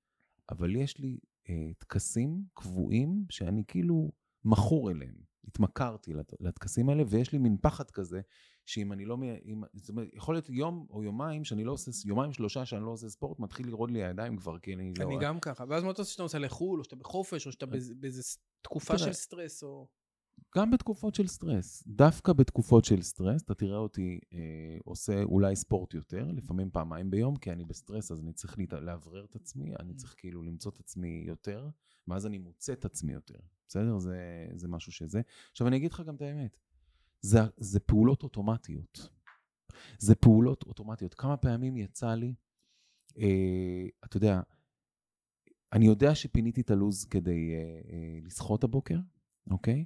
אבל יש לי אה, טקסים קבועים שאני כאילו מכור אליהם. התמכרתי לט- לטקסים האלה, ויש לי מין פחד כזה, שאם אני לא... אם, זאת אומרת, יכול להיות יום או יומיים שאני לא עושה, יומיים שלושה שאני לא עושה ספורט, מתחיל לרעוד לי הידיים כבר, כי אני לא... אני גם ככה. ואז מה אתה עושה שאתה נוסע לחו"ל, או שאתה בחופש, או שאתה באיזה- תקופה. של סטרס, או... גם בתקופות של סטרס. דווקא בתקופות של סטרס, אתה תראה אותי אה, עושה אולי ספורט יותר, לפעמים פעמיים ביום, כי אני בסטרס, אז אני צריך להת- לאוורר את עצמי, אני צריך כאילו למצוא את עצמי יותר, ואז אני מוצא את עצמי יותר. בסדר? זה, זה משהו שזה. עכשיו, אני אגיד לך גם את האמת. זה, זה פעולות אוטומטיות. זה פעולות אוטומטיות. כמה פעמים יצא לי, אה, אתה יודע, אני יודע שפיניתי את הלו"ז כדי אה, אה, לשחות הבוקר, אוקיי?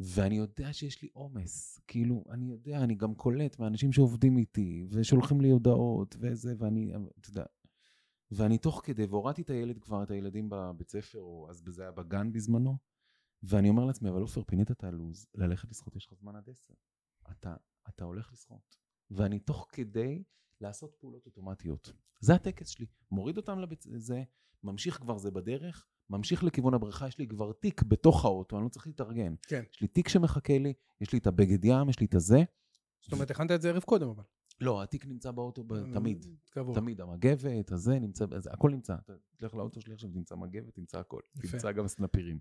ואני יודע שיש לי עומס, כאילו, אני יודע, אני גם קולט מאנשים שעובדים איתי, ושולחים לי הודעות, וזה, ואני, אתה יודע, ואני תוך כדי, והורדתי את הילד כבר, את הילדים בבית ספר, או אז זה היה בגן בזמנו, ואני אומר לעצמי, אבל עופר, פינית את הלו"ז, ללכת לשחות, יש לך זמן עד עשר. אתה, אתה הולך לשחות. ואני תוך כדי לעשות פעולות אוטומטיות. זה הטקס שלי. מוריד אותם לבית זה, ממשיך כבר זה בדרך, ממשיך לכיוון הבריכה, יש לי כבר תיק בתוך האוטו, אני לא צריך להתארגן. כן. יש לי תיק שמחכה לי, יש לי את הבגד ים, יש לי את הזה. זאת אומרת, הכנת את זה ערב קודם, אבל. לא, התיק נמצא באוטו ב- תמיד. קבוע. תמיד, המגבת, הזה נמצא, זה, הכל נמצא. תלך לאוטו שלי עכשיו, תמצא מגבת, תמצא הכל. תמצא גם סנפירים.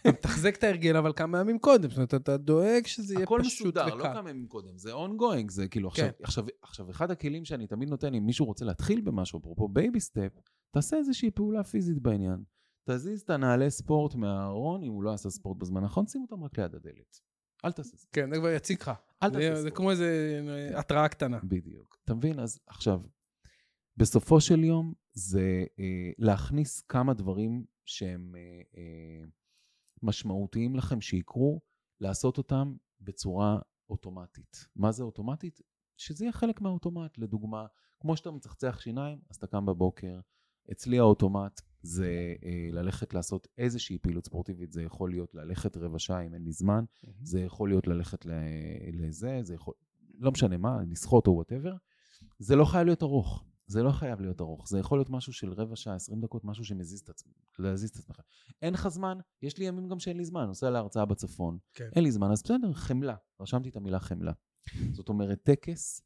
אתה מתחזק את ההרגל, אבל כמה ימים קודם. זאת אומרת, אתה דואג שזה יהיה הכל פשוט מסודר, לא וקל. כמה ימים קודם, זה ongoing, זה כאילו כן. עכשיו, עכשיו, אחד הכלים שאני תמיד נותן, אם מישהו רוצה להתחיל במשהו, אפרופו baby step, תעשה איזושהי פעולה פיזית בעניין. תזיז את הנעלי ספורט מהארון, אם הוא לא עשה ספורט בזמן האחרון, שים אותם רק ליד הדלת. אל תעשה ספורט. כן, זה כבר יציג לך. אל תעשה זה. כמו איזה אה, התראה קטנה. בדיוק. אתה מבין? אז עכשיו, בסופו של יום זה אה, להכניס כמה דברים שהם אה, אה, משמעותיים לכם שיקרו, לעשות אותם בצורה אוטומטית. מה זה אוטומטית? שזה יהיה חלק מהאוטומט. לדוגמה, כמו שאתה מצחצח שיניים, אז אתה קם בבוקר. אצלי האוטומט זה אה, ללכת לעשות איזושהי פעילות ספורטיבית, זה יכול להיות ללכת רבע שעה אם אין לי זמן, זה יכול להיות ללכת ל- לזה, זה יכול, לא משנה מה, לשחות או whatever. זה לא חייב להיות ארוך. זה לא חייב להיות ארוך, זה יכול להיות משהו של רבע שעה, 20 דקות, משהו שמזיז את עצמך, להזיז את עצמך. אין לך זמן, יש לי ימים גם שאין לי זמן, נוסע להרצאה בצפון, כן. אין לי זמן, אז בסדר, חמלה, רשמתי את המילה חמלה. זאת אומרת, טקס,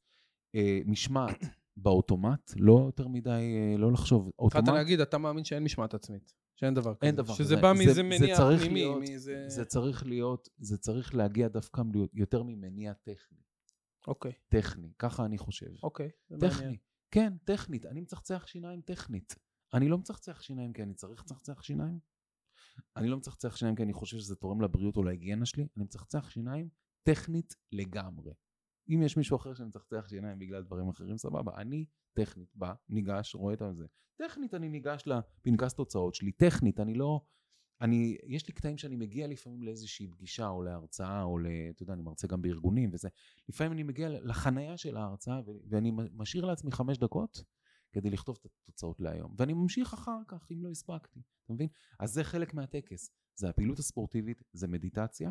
אה, משמעת באוטומט, לא יותר מדי, אה, לא לחשוב, התחלת להגיד, אתה מאמין שאין משמעת עצמית. שאין דבר כזה. אין דבר שזה כזה. בא זה- מאיזה זה מניע פנימי, מאיזה... זה צריך להיות, זה צריך להגיע דווקא יותר ממניע טכני. אוקיי, טכני, ככה אני חושב. אוקיי. זה מעניין. טכני. כן, טכנית. אני מצחצח שיניים טכנית. אני לא מצחצח שיניים כי אני צריך לצחצח שיניים. אני לא מצחצח שיניים כי אני חושב שזה תורם לבריאות או להיגיינה שלי. אני מצחצח שיניים טכנית לגמרי. אם יש מישהו אחר שמצחצח שיניים בגלל דברים אחרים, סבבה. אני טכנית, בא, ניגש, רואה את זה. טכנית אני ניגש לפנקס תוצאות שלי. טכנית, אני לא... אני, יש לי קטעים שאני מגיע לפעמים לאיזושהי פגישה או להרצאה או ל... אתה יודע, אני מרצה גם בארגונים וזה. לפעמים אני מגיע לחנייה של ההרצאה ואני משאיר לעצמי חמש דקות כדי לכתוב את התוצאות להיום. ואני ממשיך אחר כך אם לא הספקתי, אתה מבין? אז זה חלק מהטקס. זה הפעילות הספורטיבית, זה מדיטציה.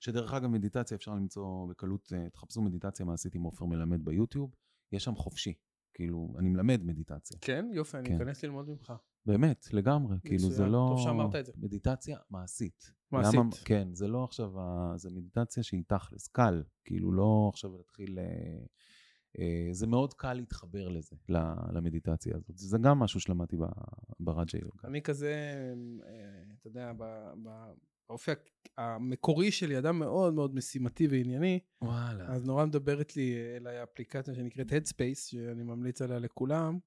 שדרך אגב מדיטציה אפשר למצוא בקלות, אה, תחפשו מדיטציה מעשית עם עופר מלמד ביוטיוב, יש שם חופשי. כאילו, אני מלמד מדיטציה. כן, יופי, אני כן. אכנס ללמוד ממך. באמת, לגמרי. כאילו זה מצוין, לא... טוב שאמרת את זה. מדיטציה מעשית. מעשית. למה, כן, זה לא עכשיו, ה- זה מדיטציה שהיא תכלס, קל. כאילו לא עכשיו להתחיל... אה, אה, זה מאוד קל להתחבר לזה, למדיטציה הזאת. זה גם משהו שלמדתי ברג'ה יוגה. אני כזה, אה, אתה יודע, ב- ב- באופי המקורי שלי, אדם מאוד מאוד משימתי וענייני, וואלה. אז נורא מדברת לי אליי אפליקציה שנקראת Headspace, שאני ממליץ עליה לכולם,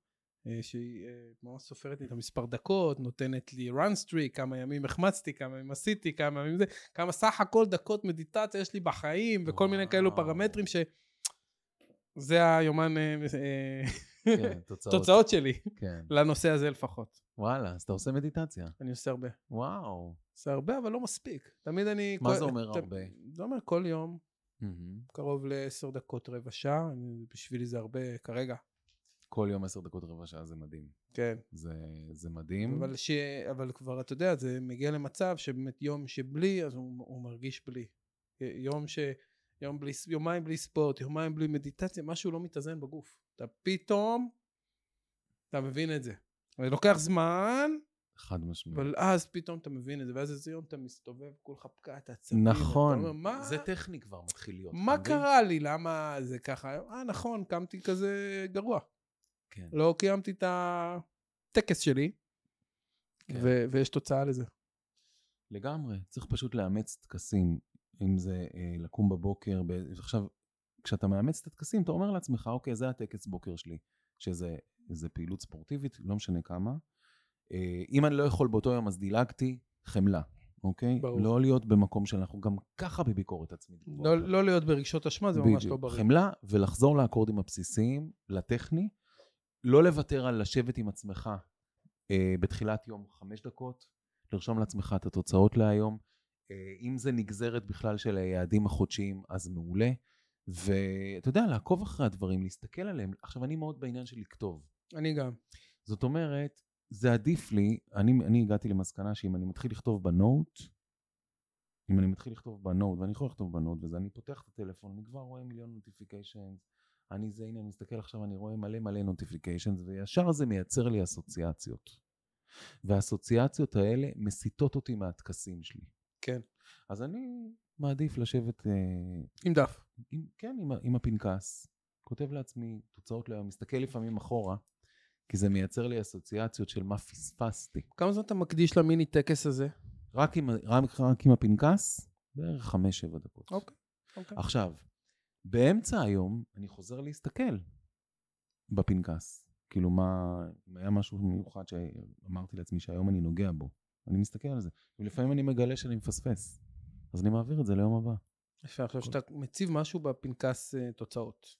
אה, שהיא אה, ממש סופרת לי את המספר דקות, נותנת לי run streak, כמה ימים החמצתי, כמה ימים עשיתי, כמה ימים זה, כמה סך הכל דקות מדיטציה יש לי בחיים, וכל מיני כאלו וואו. פרמטרים ש... זה היומן אה, אה, כן, תוצאות. תוצאות שלי, כן. לנושא הזה לפחות. וואלה, אז אתה עושה מדיטציה. אני עושה הרבה. וואו. עושה הרבה, אבל לא מספיק. תמיד אני... מה כל- זה אומר ת- הרבה? זה אומר כל יום, מהמם. קרוב לעשר דקות, רבע שעה, בשבילי זה הרבה כרגע. כל יום עשר דקות רבע שעה זה מדהים. כן. זה, זה מדהים. אבל, ש... אבל כבר, אתה יודע, זה מגיע למצב שבאמת יום שבלי, אז הוא, הוא מרגיש בלי. יום ש... יום בלי, יומיים בלי ספורט, יומיים בלי מדיטציה, משהו לא מתאזן בגוף. אתה פתאום, אתה מבין את זה. זה לוקח זמן, חד משמעית. אבל אז פתאום אתה מבין את זה, ואז איזה יום אתה מסתובב, כולך פקעת עצבים. נכון. אתה אומר, מה, זה טכני כבר מתחיל להיות. מה אתה מבין? קרה לי? למה זה ככה? אה, נכון, קמתי כזה גרוע. כן. לא קיימתי את הטקס שלי, כן. ו- ויש תוצאה לזה. לגמרי, צריך פשוט לאמץ טקסים, אם זה אה, לקום בבוקר, ב... עכשיו, כשאתה מאמץ את הטקסים, אתה אומר לעצמך, אוקיי, זה הטקס בוקר שלי, שזה זה פעילות ספורטיבית, לא משנה כמה. אה, אם אני לא יכול באותו יום, אז דילגתי, חמלה, אוקיי? ברור. לא להיות במקום שאנחנו גם ככה בביקורת עצמית. לא, לא להיות ברגשות אשמה זה ממש לא. בריא. חמלה ולחזור לאקורדים הבסיסיים, לטכני, לא לוותר על לשבת עם עצמך אה, בתחילת יום חמש דקות, לרשום לעצמך את התוצאות להיום. אה, אם זה נגזרת בכלל של היעדים החודשיים, אז מעולה. ואתה יודע, לעקוב אחרי הדברים, להסתכל עליהם. עכשיו, אני מאוד בעניין של לכתוב. אני גם. זאת אומרת, זה עדיף לי, אני, אני הגעתי למסקנה שאם אני מתחיל לכתוב ב note, אם אני מתחיל לכתוב ב note, ואני יכול לכתוב ב note וזה, אני פותח את הטלפון, אני כבר רואה מיליון notifications, אני זה, הנה, אני מסתכל עכשיו, אני רואה מלא מלא notifications, וישר זה מייצר לי אסוציאציות. והאסוציאציות האלה מסיטות אותי מהטקסים שלי. כן. אז אני מעדיף לשבת, אה, עם דף. עם, כן, עם, עם הפנקס, כותב לעצמי תוצאות ליום, מסתכל לפעמים אחורה, כי זה מייצר לי אסוציאציות של מה פספסתי. כמה זמן אתה מקדיש למיני טקס הזה? רק עם, רק, רק עם הפנקס, בערך חמש-שבע דקות. אוקיי. אוקיי. עכשיו, באמצע היום אני חוזר להסתכל בפנקס. כאילו מה, היה משהו מיוחד שאמרתי לעצמי שהיום אני נוגע בו, אני מסתכל על זה. ולפעמים אני מגלה שאני מפספס, אז אני מעביר את זה ליום הבא. יפה, עכשיו שאתה מציב משהו בפנקס אה, תוצאות.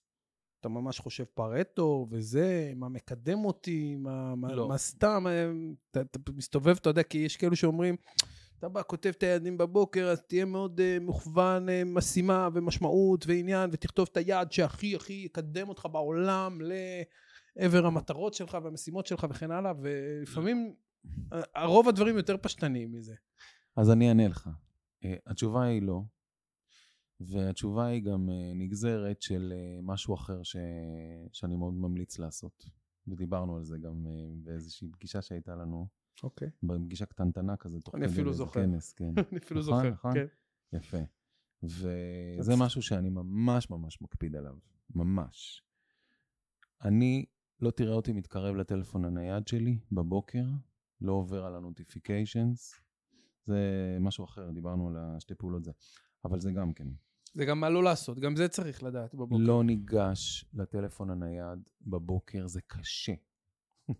אתה ממש חושב פרטו וזה, מה מקדם אותי, מה, לא. מה סתם, אה, אתה, אתה מסתובב, אתה יודע, כי יש כאלו שאומרים, אתה בא, כותב את היעדים בבוקר, אז תהיה מאוד uh, מוכוון uh, משימה ומשמעות ועניין, ותכתוב את היעד שהכי הכי יקדם אותך בעולם לעבר המטרות שלך והמשימות שלך וכן הלאה, ולפעמים הרוב הדברים יותר פשטניים מזה. אז אני אענה לך. Uh, התשובה היא לא. והתשובה היא גם אה, נגזרת של אה, משהו אחר ש... שאני מאוד ממליץ לעשות. ודיברנו על זה גם אה, באיזושהי פגישה שהייתה לנו, אוקיי. בפגישה קטנטנה כזה, תוך כדי זוכר. כנס, כן. אני אפילו נכון, זוכר, נכון. כן. יפה. וזה משהו שאני ממש ממש מקפיד עליו, ממש. אני, לא תראה אותי מתקרב לטלפון הנייד שלי בבוקר, לא עובר על ה notifications, זה משהו אחר, דיברנו על השתי פעולות זה, אבל זה גם כן. זה גם מה לא לעשות, גם זה צריך לדעת בבוקר. לא ניגש לטלפון הנייד בבוקר, זה קשה.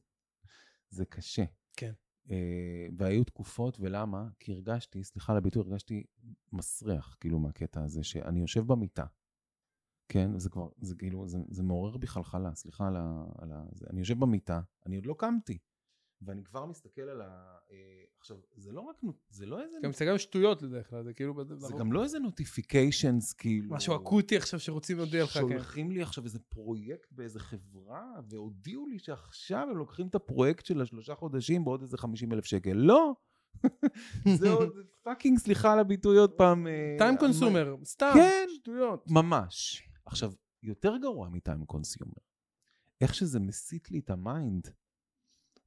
זה קשה. כן. אה, והיו תקופות, ולמה? כי הרגשתי, סליחה על הביטוי, הרגשתי מסריח, כאילו, מהקטע הזה, שאני יושב במיטה, כן? זה כבר, זה כאילו, זה, זה מעורר בי חלחלה, סליחה על ה... על ה זה, אני יושב במיטה, אני עוד לא קמתי, ואני כבר מסתכל על ה... אה, עכשיו, זה לא רק, זה לא איזה... גם מסתכל על שטויות בדרך כלל, זה כאילו... זה גם לא איזה notifications, כאילו... משהו אקוטי עכשיו שרוצים להודיע לך, כן. שולחים לי עכשיו איזה פרויקט באיזה חברה, והודיעו לי שעכשיו הם לוקחים את הפרויקט של השלושה חודשים בעוד איזה 50 אלף שקל. לא! זה עוד fucking, סליחה על הביטוי עוד פעם. אה, time consumer, סתם, כן. שטויות. ממש. עכשיו, יותר גרוע מ time consumer. איך שזה מסיט לי את ה mind,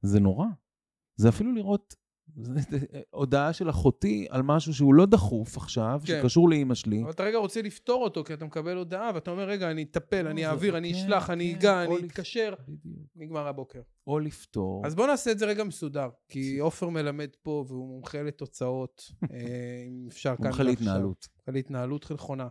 זה נורא. זה אפילו לראות הודעה של אחותי על משהו שהוא לא דחוף עכשיו, כן. שקשור לאימא שלי. אבל אתה רגע רוצה לפתור אותו, כי אתה מקבל הודעה, ואתה אומר, רגע, אני אטפל, לא, אני אעביר, אני כן, אשלח, אני כן, אגע, או אני לפ- אתקשר. בדיוק. נגמר הבוקר. או לפתור. אז בוא נעשה את זה רגע מסודר, כי עופר מלמד פה, והוא מומחה לתוצאות, אה, אם אפשר כאן מומחה. להתנהלות. על התנהלות נכונה.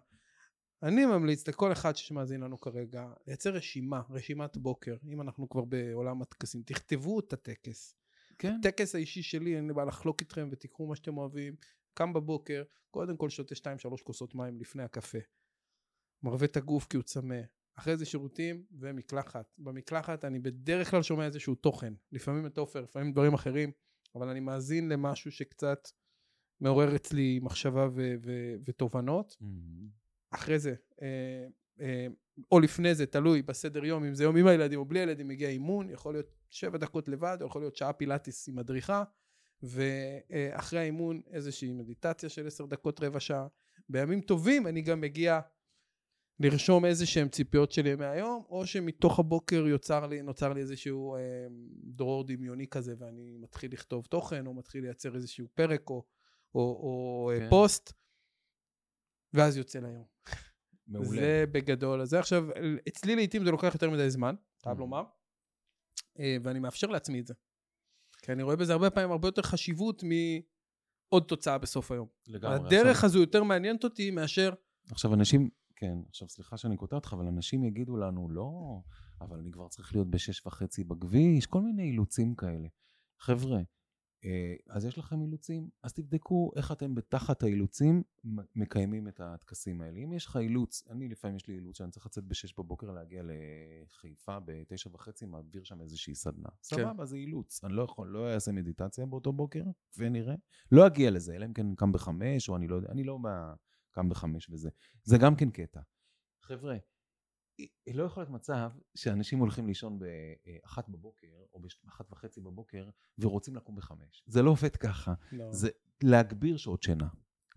אני ממליץ לכל אחד שמאזין לנו כרגע, לייצר רשימה, רשימת בוקר, אם אנחנו כבר בעולם הטקסים, תכתבו את הטקס. כן. הטקס האישי שלי, אין לי בעיה לחלוק איתכם ותיקחו מה שאתם אוהבים. קם בבוקר, קודם כל שותה 2-3 כוסות מים לפני הקפה. מרווה את הגוף כי הוא צמא. אחרי זה שירותים ומקלחת. במקלחת אני בדרך כלל שומע איזשהו תוכן. לפעמים את עופר, לפעמים דברים אחרים, אבל אני מאזין למשהו שקצת מעורר אצלי מחשבה ו- ו- ותובנות. אחרי זה, אה, אה, או לפני זה, תלוי בסדר יום, אם זה יום עם הילדים או בלי הילדים, מגיע אימון, יכול להיות שבע דקות לבד, או יכול להיות שעה פילאטיס עם מדריכה, ואחרי האימון איזושהי מדיטציה של עשר דקות, רבע שעה. בימים טובים אני גם מגיע לרשום איזה שהם ציפיות שלי מהיום, או שמתוך הבוקר יוצר לי, נוצר לי איזשהו אה, דרור דמיוני כזה, ואני מתחיל לכתוב תוכן, או מתחיל לייצר איזשהו פרק, או, או, או כן. כן. פוסט, ואז יוצא ליום. מעולה. זה בגדול. זה עכשיו, אצלי לעיתים זה לוקח יותר מדי זמן, חייב Mhm. לומר, אה, ואני מאפשר לעצמי את זה. כי אני רואה בזה הרבה פעמים הרבה יותר חשיבות מעוד תוצאה בסוף היום. לגמרי. הדרך עכשיו, הזו יותר מעניינת אותי מאשר, עכשיו אנשים, כן, עכשיו סליחה שאני קוטע אותך, אבל אנשים יגידו לנו, לא, אבל אני כבר צריך להיות בשש וחצי בכביש, כל מיני אילוצים כאלה. חבר'ה, אז יש לכם אילוצים? אז תבדקו איך אתם בתחת האילוצים מקיימים את הטקסים האלה. אם יש לך אילוץ, אני לפעמים יש לי אילוץ שאני צריך לצאת בשש בבוקר להגיע לחיפה בתשע וחצי, מעביר שם איזושהי סדנה. סבבה, זה אילוץ. אני לא יכול, לא אעשה מדיטציה באותו בוקר, ונראה. לא אגיע לזה, אלא אם כן קם בחמש, או אני לא יודע, אני לא מה... קם בחמש וזה. זה גם כן קטע. חבר'ה, אה, לא יכול להיות מצב שאנשים הולכים לישון באחת בבוקר, או באחת וחצי בבוקר, ורוצים לקום בחמש. זה לא עובד ככה. לא. זה להגביר שעות שינה.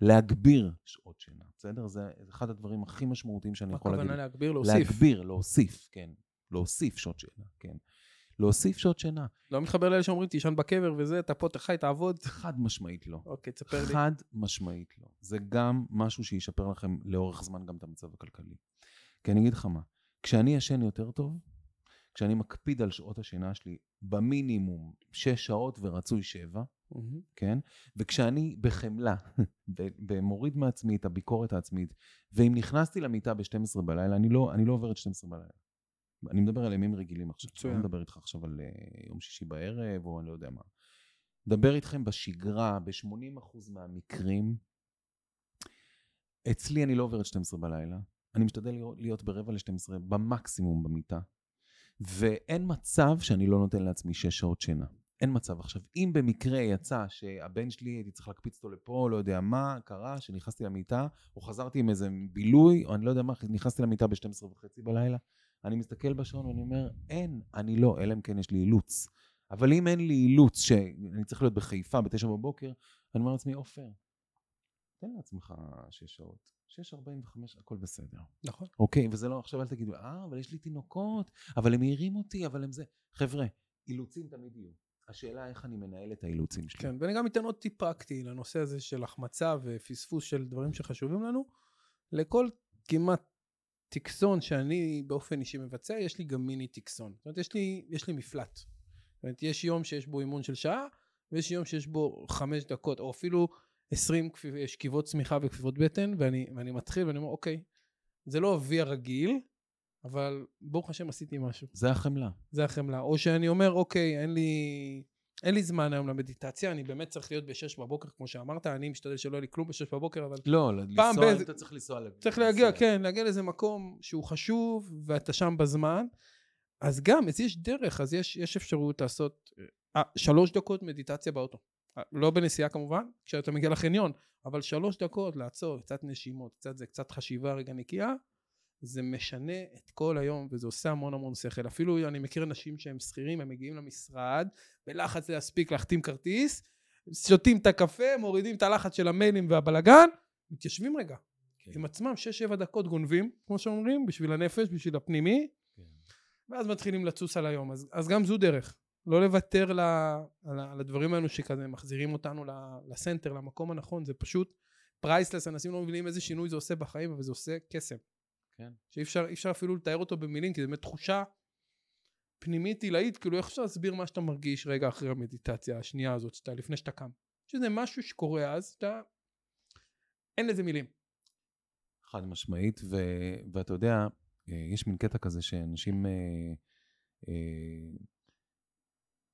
להגביר שעות שינה, בסדר? זה אחד הדברים הכי משמעותיים שאני מה יכול להגיד. הכוונה להגביר? להוסיף. להגביר, להוסיף, כן. להוסיף שעות שינה, כן. להוסיף שעות שינה. לא מתחבר לאלה שאומרים, תישן בקבר וזה, אתה פה, אתה חי, תעבוד. חד משמעית לא. אוקיי, תספר לי. חד משמעית לא. זה גם משהו שישפר לכם לאורך זמן גם את המצב הכלכלי. כי אני אגיד לך מה, כשאני ישן יותר טוב, כשאני מקפיד על שעות השינה שלי במינימום 6 שעות ורצוי 7, מהמם. כן? וכשאני בחמלה, במוריד מעצמי את הביקורת העצמית, ואם נכנסתי למיטה ב-12 בלילה, אני לא, אני לא עובר את 12 בלילה. אני מדבר על ימים רגילים עכשיו. מצוין. אני לא מדבר איתך עכשיו על uh, יום שישי בערב, או אני לא יודע מה. מדבר איתכם בשגרה, ב-80% מהמקרים. אצלי אני לא עובר את 12 בלילה. אני משתדל להיות- ברבע ל-12 במקסימום במיטה. ואין מצב שאני לא נותן לעצמי 6 שעות שינה. אין מצב. עכשיו, אם במקרה יצא שהבן שלי, הייתי צריך להקפיץ אותו לפה, לא יודע מה, קרה, שנכנסתי למיטה, או חזרתי עם איזה בילוי, או אני לא יודע מה, נכנסתי למיטה ב-12 וחצי בלילה, אני מסתכל בשעון ואני אומר, אין, אני לא, אלא אם כן יש לי אילוץ. אבל אם אין לי אילוץ שאני צריך להיות בחיפה בתשע בבוקר, אני אומר לעצמי, עופר, תן לעצמך שש שעות 6.45, הכל בסדר. נכון. אוקיי, וזה לא, עכשיו אל תגידו, אה, אבל יש לי תינוקות, אבל הם מעירים אותי, אבל הם זה. חבר'ה, אילוצים תמיד יהיו. השאלה איך אני מנהל את האילוצים שלי. כן, ואני גם אתן עוד טיפ פרקטי לנושא הזה של החמצה ופספוס של דברים שחשובים לנו. לכל כמעט טקסון שאני באופן אישי מבצע, יש לי גם מיני טקסון. זאת אומרת, יש לי, יש לי מפלט. זאת אומרת, יש יום שיש בו אימון של שעה, ויש יום שיש בו חמש דקות, או אפילו עשרים שכיבות צמיחה וכפיפות בטן, ואני, ואני מתחיל ואני אומר, אוקיי, זה לא אבי הרגיל, אבל ברוך השם עשיתי משהו. זה החמלה. זה החמלה. או שאני אומר, אוקיי, אין לי, אין לי זמן היום למדיטציה, אני באמת צריך להיות ב-6 בבוקר, כמו שאמרת, אני משתדל שלא יהיה לי כלום ב-6 בבוקר, אבל לא, לנסוע, באיזה- אתה צריך לנסוע. ל- צריך להגיע, לנסוע. כן, להגיע לאיזה מקום שהוא חשוב, ואתה שם בזמן. אז גם, אז יש דרך, אז יש, יש אפשרות לעשות אה, שלוש דקות מדיטציה באוטו. לא בנסיעה כמובן, כשאתה מגיע לחניון, אבל שלוש דקות לעצור, קצת נשימות, קצת זה, קצת חשיבה רגע נקייה, זה משנה את כל היום, וזה עושה המון המון שכל. אפילו אני מכיר אנשים שהם שכירים, הם מגיעים למשרד, בלחץ להספיק להחתים כרטיס, שותים את הקפה, מורידים את הלחץ של המיילים והבלגן, מתיישבים רגע. כן. עם עצמם 6-7 דקות גונבים, כמו שאומרים, בשביל הנפש, בשביל הפנימי, כן. ואז מתחילים לטוס על היום. אז, אז גם זו דרך. לא לוותר ל, על, הדברים האלו שכזה מחזירים אותנו ל center, למקום הנכון, זה פשוט priceless, אנשים לא מבינים איזה שינוי זה עושה בחיים, אבל זה עושה קסם. כן. שאי אפשר, אפשר אפילו לתאר אותו במילים, כי זו באמת תחושה פנימית עילאית, כאילו איך אפשר להסביר מה שאתה מרגיש רגע אחרי המדיטציה השנייה הזאת, שאתה, לפני שאתה קם. שזה משהו שקורה אז, שאתה... אין לזה מילים. חד משמעית, ו, ואתה יודע, אה, יש מין קטע כזה שאנשים אה, אה,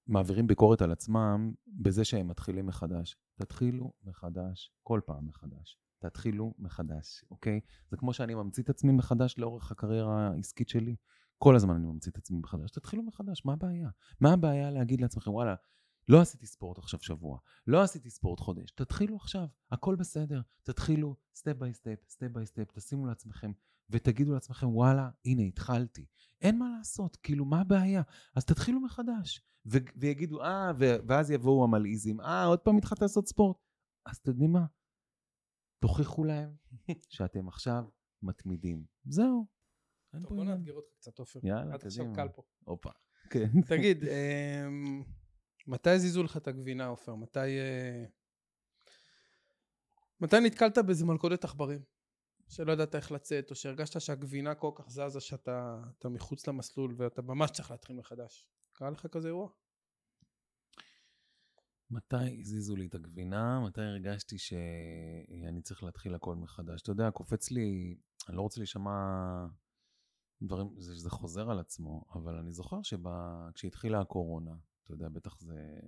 מעבירים ביקורת על עצמם בזה שהם מתחילים מחדש. תתחילו מחדש, כל פעם מחדש. תתחילו מחדש, אוקיי? זה כמו שאני ממציא את עצמי מחדש לאורך הקריירה העסקית שלי. כל הזמן אני ממציא את עצמי מחדש. תתחילו מחדש, מה הבעיה? מה הבעיה להגיד לעצמכם, וואלה, לא עשיתי ספורט עכשיו שבוע, לא עשיתי ספורט חודש, תתחילו עכשיו, הכל בסדר, תתחילו step by step, step by step, תשימו לעצמכם ותגידו לעצמכם, וואלה, הנה, התחלתי. אין מה לעשות, כאילו, מה הבעיה? אז תתחילו מחדש. ו- ויגידו, אה, ואז יבואו המלעיזים, אה, עוד פעם התחלת לעשות ספורט. אז אתם יודעים מה? תוכיחו להם שאתם עכשיו מתמידים. זהו. טוב, בוא. נאתגר אותך קצת, עופר. יאללה, קדימה. קל פה. הופה. כן. תגיד, אמ, מתי זיזו לך את הגבינה, עופר? מתי... אה, מתי נתקלת באיזה מלכודת עכברים? שלא ידעת איך לצאת, או שהרגשת שהגבינה כל כך זזה שאתה אתה מחוץ למסלול ואתה ממש צריך להתחיל מחדש. קרה לך כזה אירוע? מתי הזיזו לי את הגבינה? מתי הרגשתי שאני צריך להתחיל הכל מחדש? אתה יודע, קופץ לי, אני לא רוצה להישמע דברים, זה, זה חוזר על עצמו, אבל אני זוכר שכשהתחילה הקורונה, אתה יודע, בטח זה,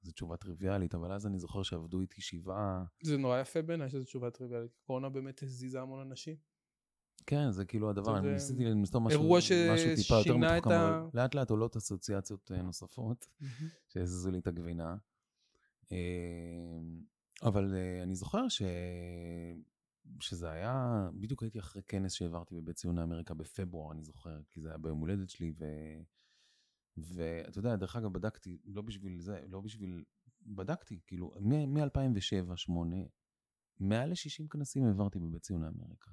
זה תשובה טריוויאלית, אבל אז אני זוכר שעבדו איתי שבעה, זה נורא יפה בעיניי שזו תשובה טריוויאלית. קורונה באמת הזיזה המון אנשים. כן, זה כאילו הדבר, אני ניסיתי למצוא משהו, אירוע משהו טיפה יותר מתוחכם, ה- אבל לאט לאט עולות אסוציאציות אה, נוספות. שהזיזו לי את הגבינה. אה, אבל אה, אני זוכר ש... שזה היה, בדיוק הייתי אחרי כנס שהעברתי בבית ציוני אמריקה בפברואר, אני זוכר, כי זה היה ביום הולדת שלי, ו... ואתה יודע, דרך אגב, בדקתי, לא בשביל זה, לא בשביל... בדקתי, כאילו, מ-2007-2008, מעל ל-60 כנסים העברתי בבית ציוני אמריקה.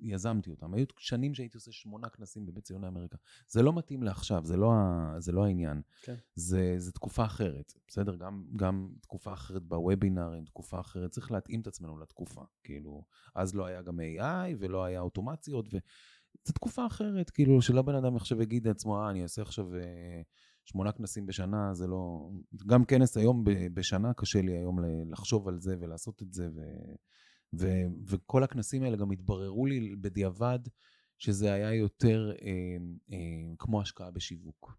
יזמתי אותם. היו שנים שהייתי עושה שמונה כנסים בבית ציוני אמריקה. זה לא מתאים לעכשיו, זה לא, ה- זה לא העניין. כן. זה, זה תקופה אחרת, בסדר? גם, גם תקופה אחרת בוובינארים, תקופה אחרת, צריך להתאים את עצמנו לתקופה. כאילו, אז לא היה גם AI ולא היה אוטומציות, וזו תקופה אחרת, כאילו, שלא בן אדם עכשיו יגיד לעצמו, אה, אני אעשה עכשיו אה, שמונה כנסים בשנה, זה לא... גם כנס היום ב- בשנה, קשה לי היום לחשוב על זה ולעשות את זה, ו... ו... וכל הכנסים האלה גם התבררו לי בדיעבד, שזה היה יותר אה, אה, כמו השקעה בשיווק.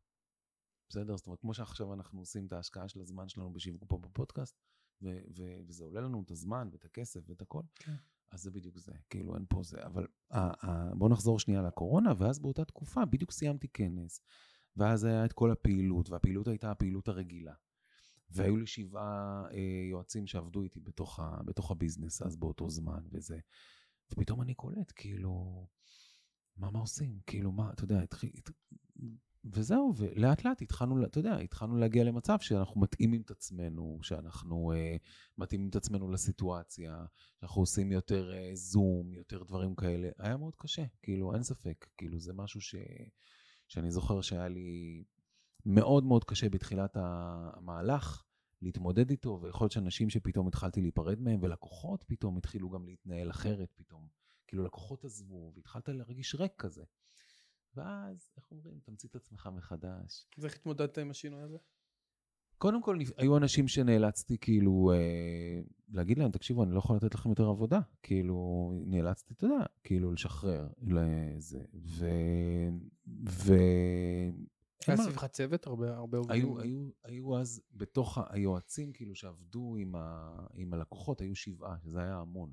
בסדר? זאת אומרת, כמו שעכשיו אנחנו עושים את ההשקעה של הזמן שלנו בשיווק פה בפודקאסט, ו- ו- וזה עולה לנו את הזמן ואת הכסף ואת הכל, כן. אז זה בדיוק זה, כאילו אין פה זה. אבל ה- ה- בואו נחזור שנייה לקורונה, ואז באותה תקופה בדיוק סיימתי כנס, ואז היה את כל הפעילות, והפעילות הייתה הפעילות הרגילה. והיו לי שבעה אה, יועצים שעבדו איתי בתוך, ה- בתוך הביזנס אז באותו זמן וזה. ופתאום אני קולט, כאילו, מה, מה עושים? כאילו, מה, אתה יודע, התחיל, הת... וזהו, ולאט לאט התחלנו, אתה יודע, התחלנו להגיע למצב שאנחנו מתאימים את עצמנו, שאנחנו uh, מתאימים את עצמנו לסיטואציה, שאנחנו עושים יותר uh, זום, יותר דברים כאלה. היה מאוד קשה, כאילו, אין ספק. כאילו, זה משהו ש... שאני זוכר שהיה לי מאוד מאוד קשה בתחילת המהלך להתמודד איתו, ויכול להיות שאנשים שפתאום התחלתי להיפרד מהם, ולקוחות פתאום התחילו גם להתנהל אחרת פתאום. כאילו, לקוחות עזבו, והתחלת להרגיש ריק כזה. ואז, איך אומרים, תמציא את עצמך מחדש. אז איך התמודדת עם השינוי הזה? קודם כל, היו אנשים שנאלצתי כאילו אה, להגיד להם, תקשיבו, אני לא יכול לתת לכם יותר עבודה. כאילו, נאלצתי, אתה יודע, כאילו לשחרר לזה. ו... ו... היה סביבך צוות? הרבה, הרבה עובדים? היו, היו, היו אז, בתוך היועצים כאילו שעבדו עם, ה, עם הלקוחות, היו שבעה, שזה היה המון.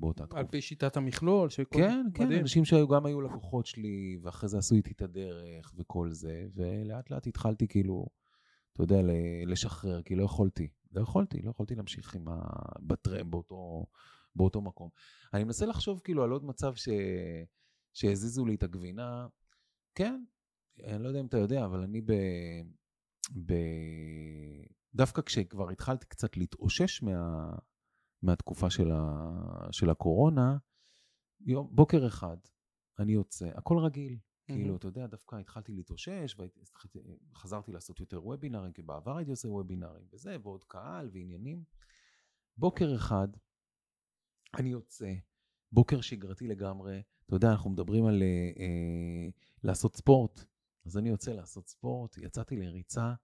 באותה תקופה. על פי שיטת המכלול? שכל... כן, כן, מדהים. אנשים שהיו גם היו לקוחות שלי, ואחרי זה עשו איתי את הדרך וכל זה, ולאט לאט התחלתי כאילו, אתה יודע, לשחרר, כי לא יכולתי. לא יכולתי, לא יכולתי להמשיך עם ה... בטרם, באותו, באותו מקום. אני מנסה לחשוב כאילו על עוד מצב ש... שהזיזו לי את הגבינה. כן, אני לא יודע אם אתה יודע, אבל אני ב... ב... דווקא כשכבר התחלתי קצת להתאושש מה... מהתקופה של, ה, של הקורונה, יום, בוקר אחד, אני יוצא, הכל רגיל. Mm-hmm. כאילו, אתה יודע, דווקא התחלתי להתאושש, וחזרתי לעשות יותר וובינארים, כי בעבר הייתי עושה וובינארים וזה, ועוד קהל ועניינים. בוקר אחד, אני יוצא, בוקר שגרתי לגמרי, אתה יודע, אנחנו מדברים על אה, אה, לעשות ספורט, אז אני יוצא לעשות ספורט, יצאתי לריצה,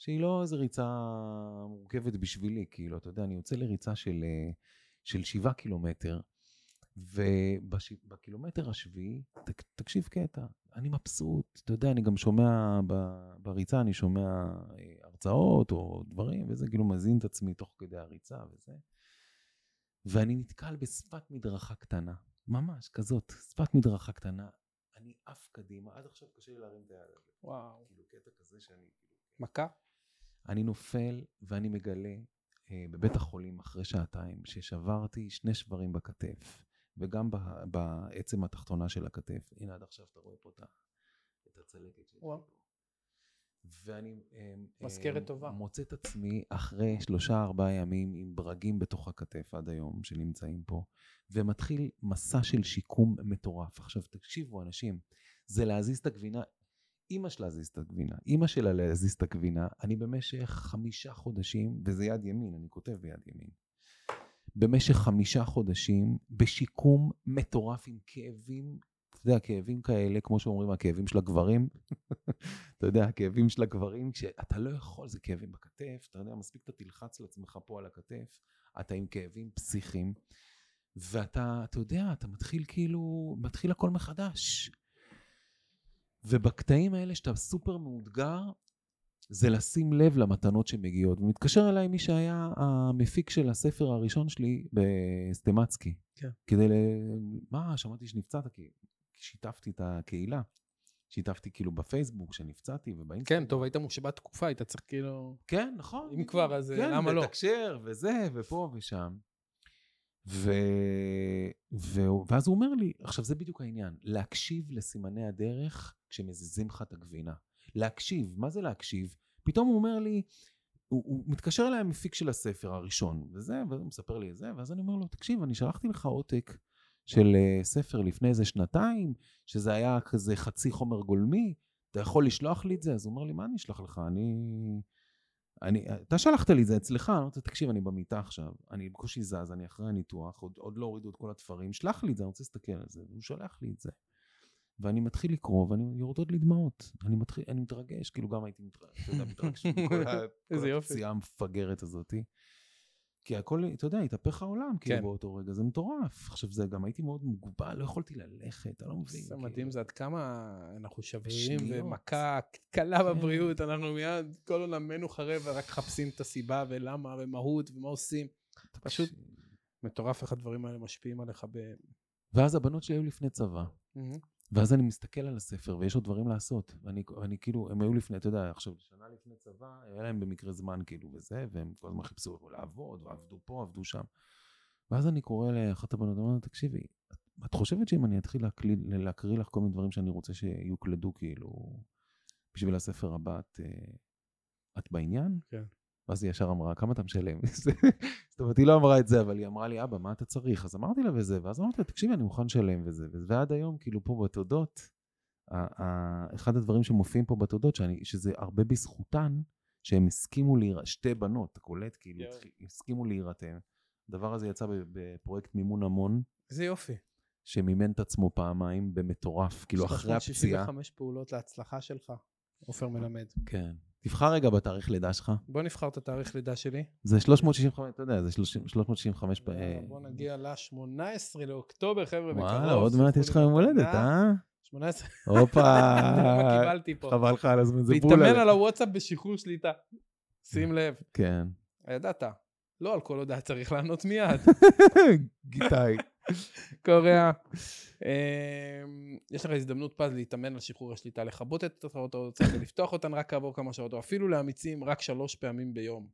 שהיא לא איזו ריצה מורכבת בשבילי, כאילו, אתה יודע, אני יוצא לריצה של, אה, של שבעה קילומטר, ובקילומטר השביעי, תק, תקשיב קטע, אני מבסוט, אתה יודע, אני גם שומע בריצה, אני שומע אה, הרצאות או דברים, וזה כאילו מזין את עצמי תוך כדי הריצה וזה. ואני נתקל בשפת מדרכה קטנה, ממש כזאת, שפת מדרכה קטנה. אני עף קדימה, עד עכשיו קשה לי להרים את היד הזה. וואו. כאילו קטע כזה שאני... כאילו, מכה? אני נופל ואני מגלה אה, בבית החולים אחרי שעתיים ששברתי שני שברים בכתף וגם בעצם התחתונה של הכתף. הנה עד עכשיו אתה רואה פה את הצלקת שלי. ואני אה, מזכרת טובה. מוצא את עצמי אחרי שלושה ארבעה ימים עם ברגים בתוך הכתף עד היום שנמצאים פה, ומתחיל מסע של שיקום מטורף. עכשיו תקשיבו אנשים, זה להזיז את הגבינה, אימא שלה להזיז את הגבינה, אימא שלה להזיז את הגבינה, אני במשך חמישה חודשים, וזה יד ימין, אני כותב ביד ימין, במשך חמישה חודשים בשיקום מטורף עם כאבים, אתה יודע, כאבים כאלה, כמו שאומרים, הכאבים של הגברים, אתה יודע, הכאבים של הגברים, שאתה לא יכול, זה כאבים בכתף, אתה יודע, מספיק אתה תלחץ לעצמך פה על הכתף, אתה עם כאבים פסיכיים, ואתה, אתה יודע, אתה מתחיל כאילו, מתחיל הכל מחדש. ובקטעים האלה שאתה סופר מאותגר, זה לשים לב למתנות שמגיעות. ומתקשר אליי מי שהיה המפיק של הספר הראשון שלי בסטמצקי. כן. כדי ל... מה, שמעתי שנפצעת, כי שיתפתי את הקהילה. שיתפתי כאילו בפייסבוק שנפצעתי ובאינסטגרם. כן, טוב, היית מושבת תקופה, היית צריך כאילו... כן, נכון. אם כבר, אז כן, למה לא? כן, לתקשר וזה, ופה ושם. ו... ו... ואז הוא אומר לי, עכשיו זה בדיוק העניין, להקשיב לסימני הדרך כשמזיזים לך את הגבינה. להקשיב, מה זה להקשיב? פתאום הוא אומר לי, הוא, הוא מתקשר אליי המפיק של הספר הראשון, וזה, והוא מספר לי את זה, ואז אני אומר לו, תקשיב, אני שלחתי לך עותק של uh, ספר לפני איזה שנתיים, שזה היה כזה חצי חומר גולמי, אתה יכול לשלוח לי את זה? אז הוא אומר לי, מה אני אשלח לך? אני... אני, אתה שלחת לי את זה אצלך, אומר, תקשיב, אני במיטה עכשיו, אני בקושי זז, אני אחרי הניתוח, עוד, עוד לא הורידו את כל התפרים, שלח לי את זה, אני רוצה להסתכל על זה, והוא שולח לי את זה. ואני מתחיל לקרוא, ואני יורדות לי דמעות. אני מתחיל, אני מתרגש, כאילו גם הייתי מתרגש, אתה יודע, מתרגש מכל הפציעה המפגרת הזאתי. כי הכל, אתה יודע, התהפך העולם, כאילו, כן. באותו רגע, זה מטורף. עכשיו, זה גם הייתי מאוד מוגבל, לא יכולתי ללכת, אני לא מבין. זה מדהים, כאילו. זה עד כמה אנחנו שברירים, ומכה קלה כן. בבריאות, אנחנו מיד, כל עולמנו חרב, ורק מחפשים את הסיבה ולמה, ומהות, ומה עושים. פשוט מטורף איך הדברים האלה משפיעים עליך ב... ואז הבנות שלי היו לפני צבא. ואז אני מסתכל על הספר, ויש עוד דברים לעשות. ואני, ואני כאילו, הם היו לפני, אתה יודע, עכשיו, שנה לפני צבא, היה להם במקרה זמן כאילו וזה, והם כל הזמן חיפשו לעבוד, ועבדו פה, עבדו שם. ואז אני קורא לאחת הבנות, אני אומר תקשיבי, את חושבת שאם אני אתחיל להקריא, להקריא לך כל מיני דברים שאני רוצה שיוקלדו, כאילו, בשביל הספר הבא את, אה, את בעניין? כן. ואז היא ישר אמרה, כמה אתה משלם? זאת אומרת, היא לא אמרה את זה, אבל היא אמרה לי, אבא, מה אתה צריך? אז אמרתי לה וזה, ואז אמרתי לה, תקשיבי, אני מוכן לשלם וזה. ועד היום, כאילו, פה בתודות, אחד הדברים שמופיעים פה בתודות, שאני, שזה הרבה בזכותן, שהם הסכימו להירתם, שתי בנות, אתה קולט? כאילו, יואו. הסכימו להירתם. הדבר הזה יצא בפרויקט מימון המון, איזה יופי. שמימן את עצמו פעמיים במטורף, כאילו, אחרי הפציעה. 365 פעולות להצלחה שלך, עופר מלמד. כן. תבחר רגע בתאריך לידה שלך. בוא נבחר את התאריך לידה שלי. זה 365, אתה יודע, זה 30 365 פ... יאללה, בוא נגיע ל-18 לאוקטובר, חבר'ה, בקרוב. וואלה, עוד מעט יש לך יום הולדת. אה? 18. הופה. קיבלתי פה? חבל לך על הזמן, זה להתאמן בול. על הוואטסאפ בשחרור שליטה. שים לב, כן. ידעת. לא על כל הודעה צריך לענות מיד. גיטאי. קוריאה. אמ, יש לך הזדמנות פז להתאמן על שחרור השליטה, לכבות את התחרות האוצר ולפתוח אותן רק כעבור כמה שעות, או אפילו לאמיצים רק שלוש פעמים ביום.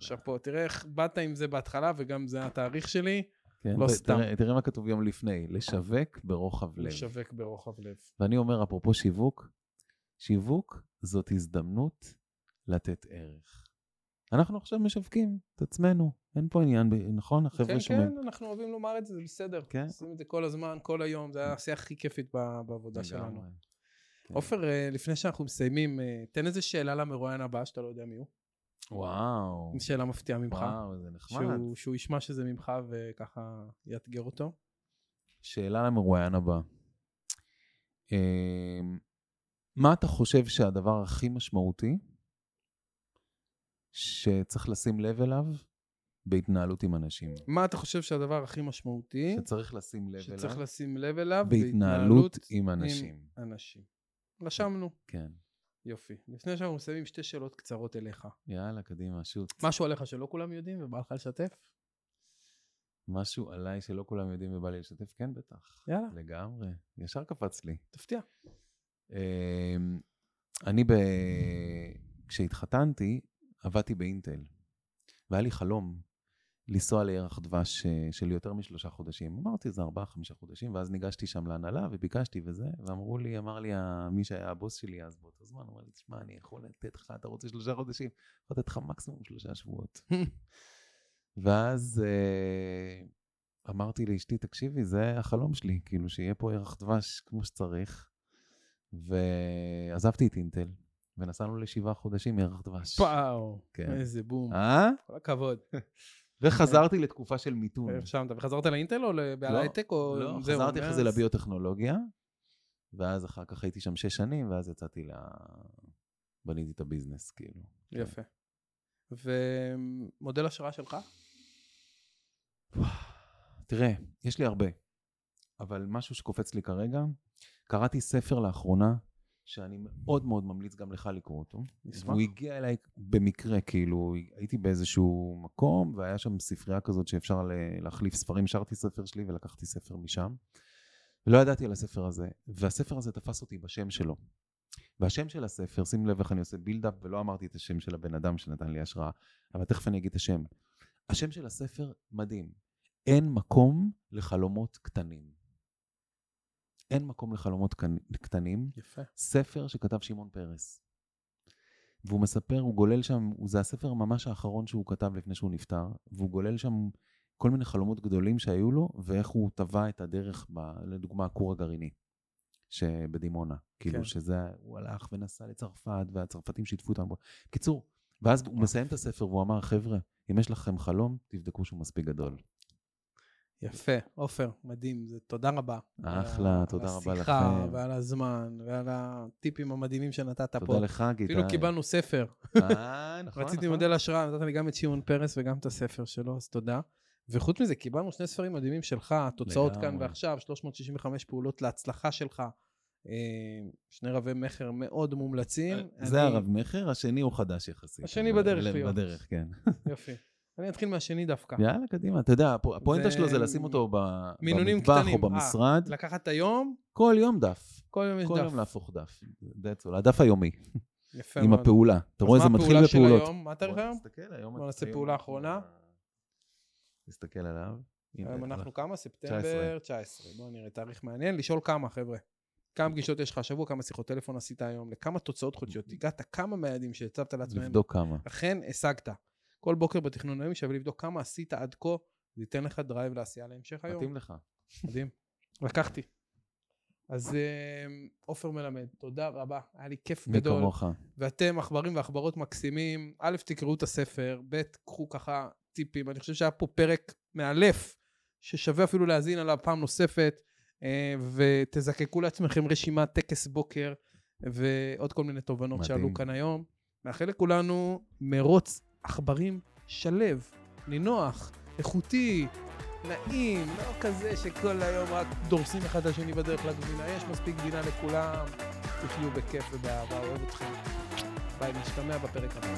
שאפו, תראה איך באת עם זה בהתחלה, וגם זה התאריך שלי, כן, לא סתם. תראה- תראה מה כתוב יום לפני, לשווק ברוחב לב. לשווק ברוחב לב. ואני אומר, אפרופו שיווק, שיווק זאת הזדמנות לתת ערך. אנחנו עכשיו משווקים את עצמנו, אין פה עניין, נכון? החבר'ה כן, שומעים. כן, אנחנו אוהבים לומר את זה, זה בסדר. כן. עושים את זה כל הזמן, כל היום, זה העשייה הכי כיפית בעבודה שלנו. כן. עופר, אה, לפני שאנחנו מסיימים, אה, תן איזה שאלה למרואיין הבא, שאתה לא יודע מי הוא. וואו. שאלה מפתיעה ממך. וואו, זה נחמד. שהוא, שהוא ישמע שזה ממך וככה יאתגר אותו. שאלה למרואיין הבא. אמ, מה אתה חושב שהדבר הכי משמעותי שצריך לשים לב אליו בהתנהלות עם אנשים? מה אתה חושב שהדבר הכי משמעותי שצריך לשים לב שצריך אליו לשים לב אליו בהתנהלות עם אנשים. אנשים? רשמנו. כן. יופי. לפני שאנחנו מסיימים, שתי שאלות קצרות אליך. יאללה, קדימה, שוט. משהו עליך שלא כולם יודעים ובא לך לשתף? משהו עליי שלא כולם יודעים ובא לי לשתף? כן, בטח. יאללה, לגמרי. ישר קפץ לי. תפתיע. אמ, אני, ב... כשהתחתנתי, עבדתי באינטל, והיה לי חלום לנסוע לירח דבש אה, של יותר משלושה חודשים. אמרתי, זה ארבעה, חמישה חודשים, ואז ניגשתי שם להנהלה וביקשתי וזה, ואמרו לי, אמר לי מי שהיה הבוס שלי אז באותו זמן, אמר לי, תשמע, אני יכול לתת לך, אתה רוצה שלושה חודשים? יכול לתת לך מקסימום שלושה שבועות. ואז אה, אמרתי לאשתי, תקשיבי, זה החלום שלי, כאילו, שיהיה פה ירח דבש כמו שצריך. ועזבתי את אינטל, ונסענו לשבעה חודשים ירח דבש. פאו, כן. איזה בום. אה? כל הכבוד. וחזרתי לתקופה של מיתון. הרשמת. וחזרת לאינטל או ל- בהייטק או... לא, חזרתי אחרי זה? לביוטכנולוגיה, ואז אחר כך הייתי שם שש שנים, ואז יצאתי ל... בניתי את הביזנס, כאילו. יפה. ומודל השראה שלך? תראה, יש לי הרבה, אבל משהו שקופץ לי כרגע, קראתי ספר לאחרונה, שאני מאוד מאוד ממליץ גם לך לקרוא אותו. נשמח. והוא הגיע אליי במקרה, כאילו, הייתי באיזשהו מקום, והיה שם ספרייה כזאת שאפשר להחליף ספרים, השארתי ספר שלי ולקחתי ספר משם. ולא ידעתי על הספר הזה, והספר הזה תפס אותי בשם שלו. והשם של הספר, שים לב איך אני עושה בילדאפ, ולא אמרתי את השם של הבן אדם שנתן לי השראה, אבל תכף אני אגיד את השם. השם של הספר מדהים. אין מקום לחלומות קטנים. אין מקום לחלומות קטנ- קטנים. יפה. ספר שכתב שמעון פרס. והוא מספר, הוא גולל שם, זה הספר ממש האחרון שהוא כתב לפני שהוא נפטר, והוא גולל שם כל מיני חלומות גדולים שהיו לו, ואיך הוא טבע את הדרך, ב, לדוגמה, הכור הגרעיני, שבדימונה. כאילו כן. שזה, הוא הלך ונסע לצרפת, והצרפתים שיתפו אותם בו. קיצור, ואז הוא מסיים את הספר והוא אמר, חבר'ה, אם יש לכם חלום, תבדקו שהוא מספיק גדול. יפה. עופר, מדהים. זה- תודה רבה. אחלה, על תודה על רבה השיחה, לכם. ועל הזמן, ועל הטיפים המדהימים שנתת פה. תודה לך, גיטאי. אפילו קיבלנו ספר. אה, נכון, רציתי נכון. מודל השראה, נתת לי גם את שמעון פרס וגם את הספר שלו, אז תודה. וחוץ מזה, קיבלנו שני ספרים מדהימים שלך, התוצאות כאן. ועכשיו, 365 פעולות להצלחה שלך. אה, שני רבי מכר מאוד מומלצים. זה אני- הרב מכר, השני הוא חדש יחסית. השני בדרך. בדרך, כן. יופי. אני אתחיל מהשני דווקא. יאללה, קדימה. אתה יודע, הפ- הפואנטה זה שלו זה לשים אותו במטבח. או אה, במשרד, לקחת היום, כל יום דף. כל יום יש כל דף. יום להפוך דף. That's all. הדף היומי, יפה עם. הפעולה. אתה רואה, אז זה מה מתחיל הפעולה של בפעולות. היום? מה התאריך בוא היום? בוא נעשה היום פעולה אחרונה. תסתכל עליו. היום. אנחנו כמה? ספטמבר 19. בואו נראה, תאריך מעניין. לשאול כמה, חבר'ה. כמה פגישות יש לך השבוע, כמה שיחות טלפון עשית היום, לכמה תוצאות חודשיות, הגעת כמה מהיעדים שהצבת לעצמם, לבדוק כמה. אכן השגת. כל בוקר בתכנון היום שווה לבדוק כמה עשית עד כה, זה ייתן לך drive לעשייה להמשך היום. מתאים לך. מדהים. לקחתי. אז אה, עופר מלמד, תודה רבה, היה לי כיף מי גדול. כמוך. ואתם עכברים ועכברות מקסימים, א', תקראו את הספר, ב', קחו ככה טיפים. אני חושב שהיה פה פרק מאלף, ששווה אפילו להאזין עליו פעם נוספת, אה, ותזקקו לעצמכם רשימת טקס בוקר, ועוד כל מיני תובנות מדהים. שעלו כאן היום. מאחל לכולנו מרוץ עכברים שלו, נינוח, איכותי, נעים, לא כזה שכל היום רק דורסים אחד את השני בדרך לגבינה. יש מספיק גבינה לכולם, תחיו בכיף ובאהבה, אוהב אתכם. ביי, נשתמע בפרק הבא.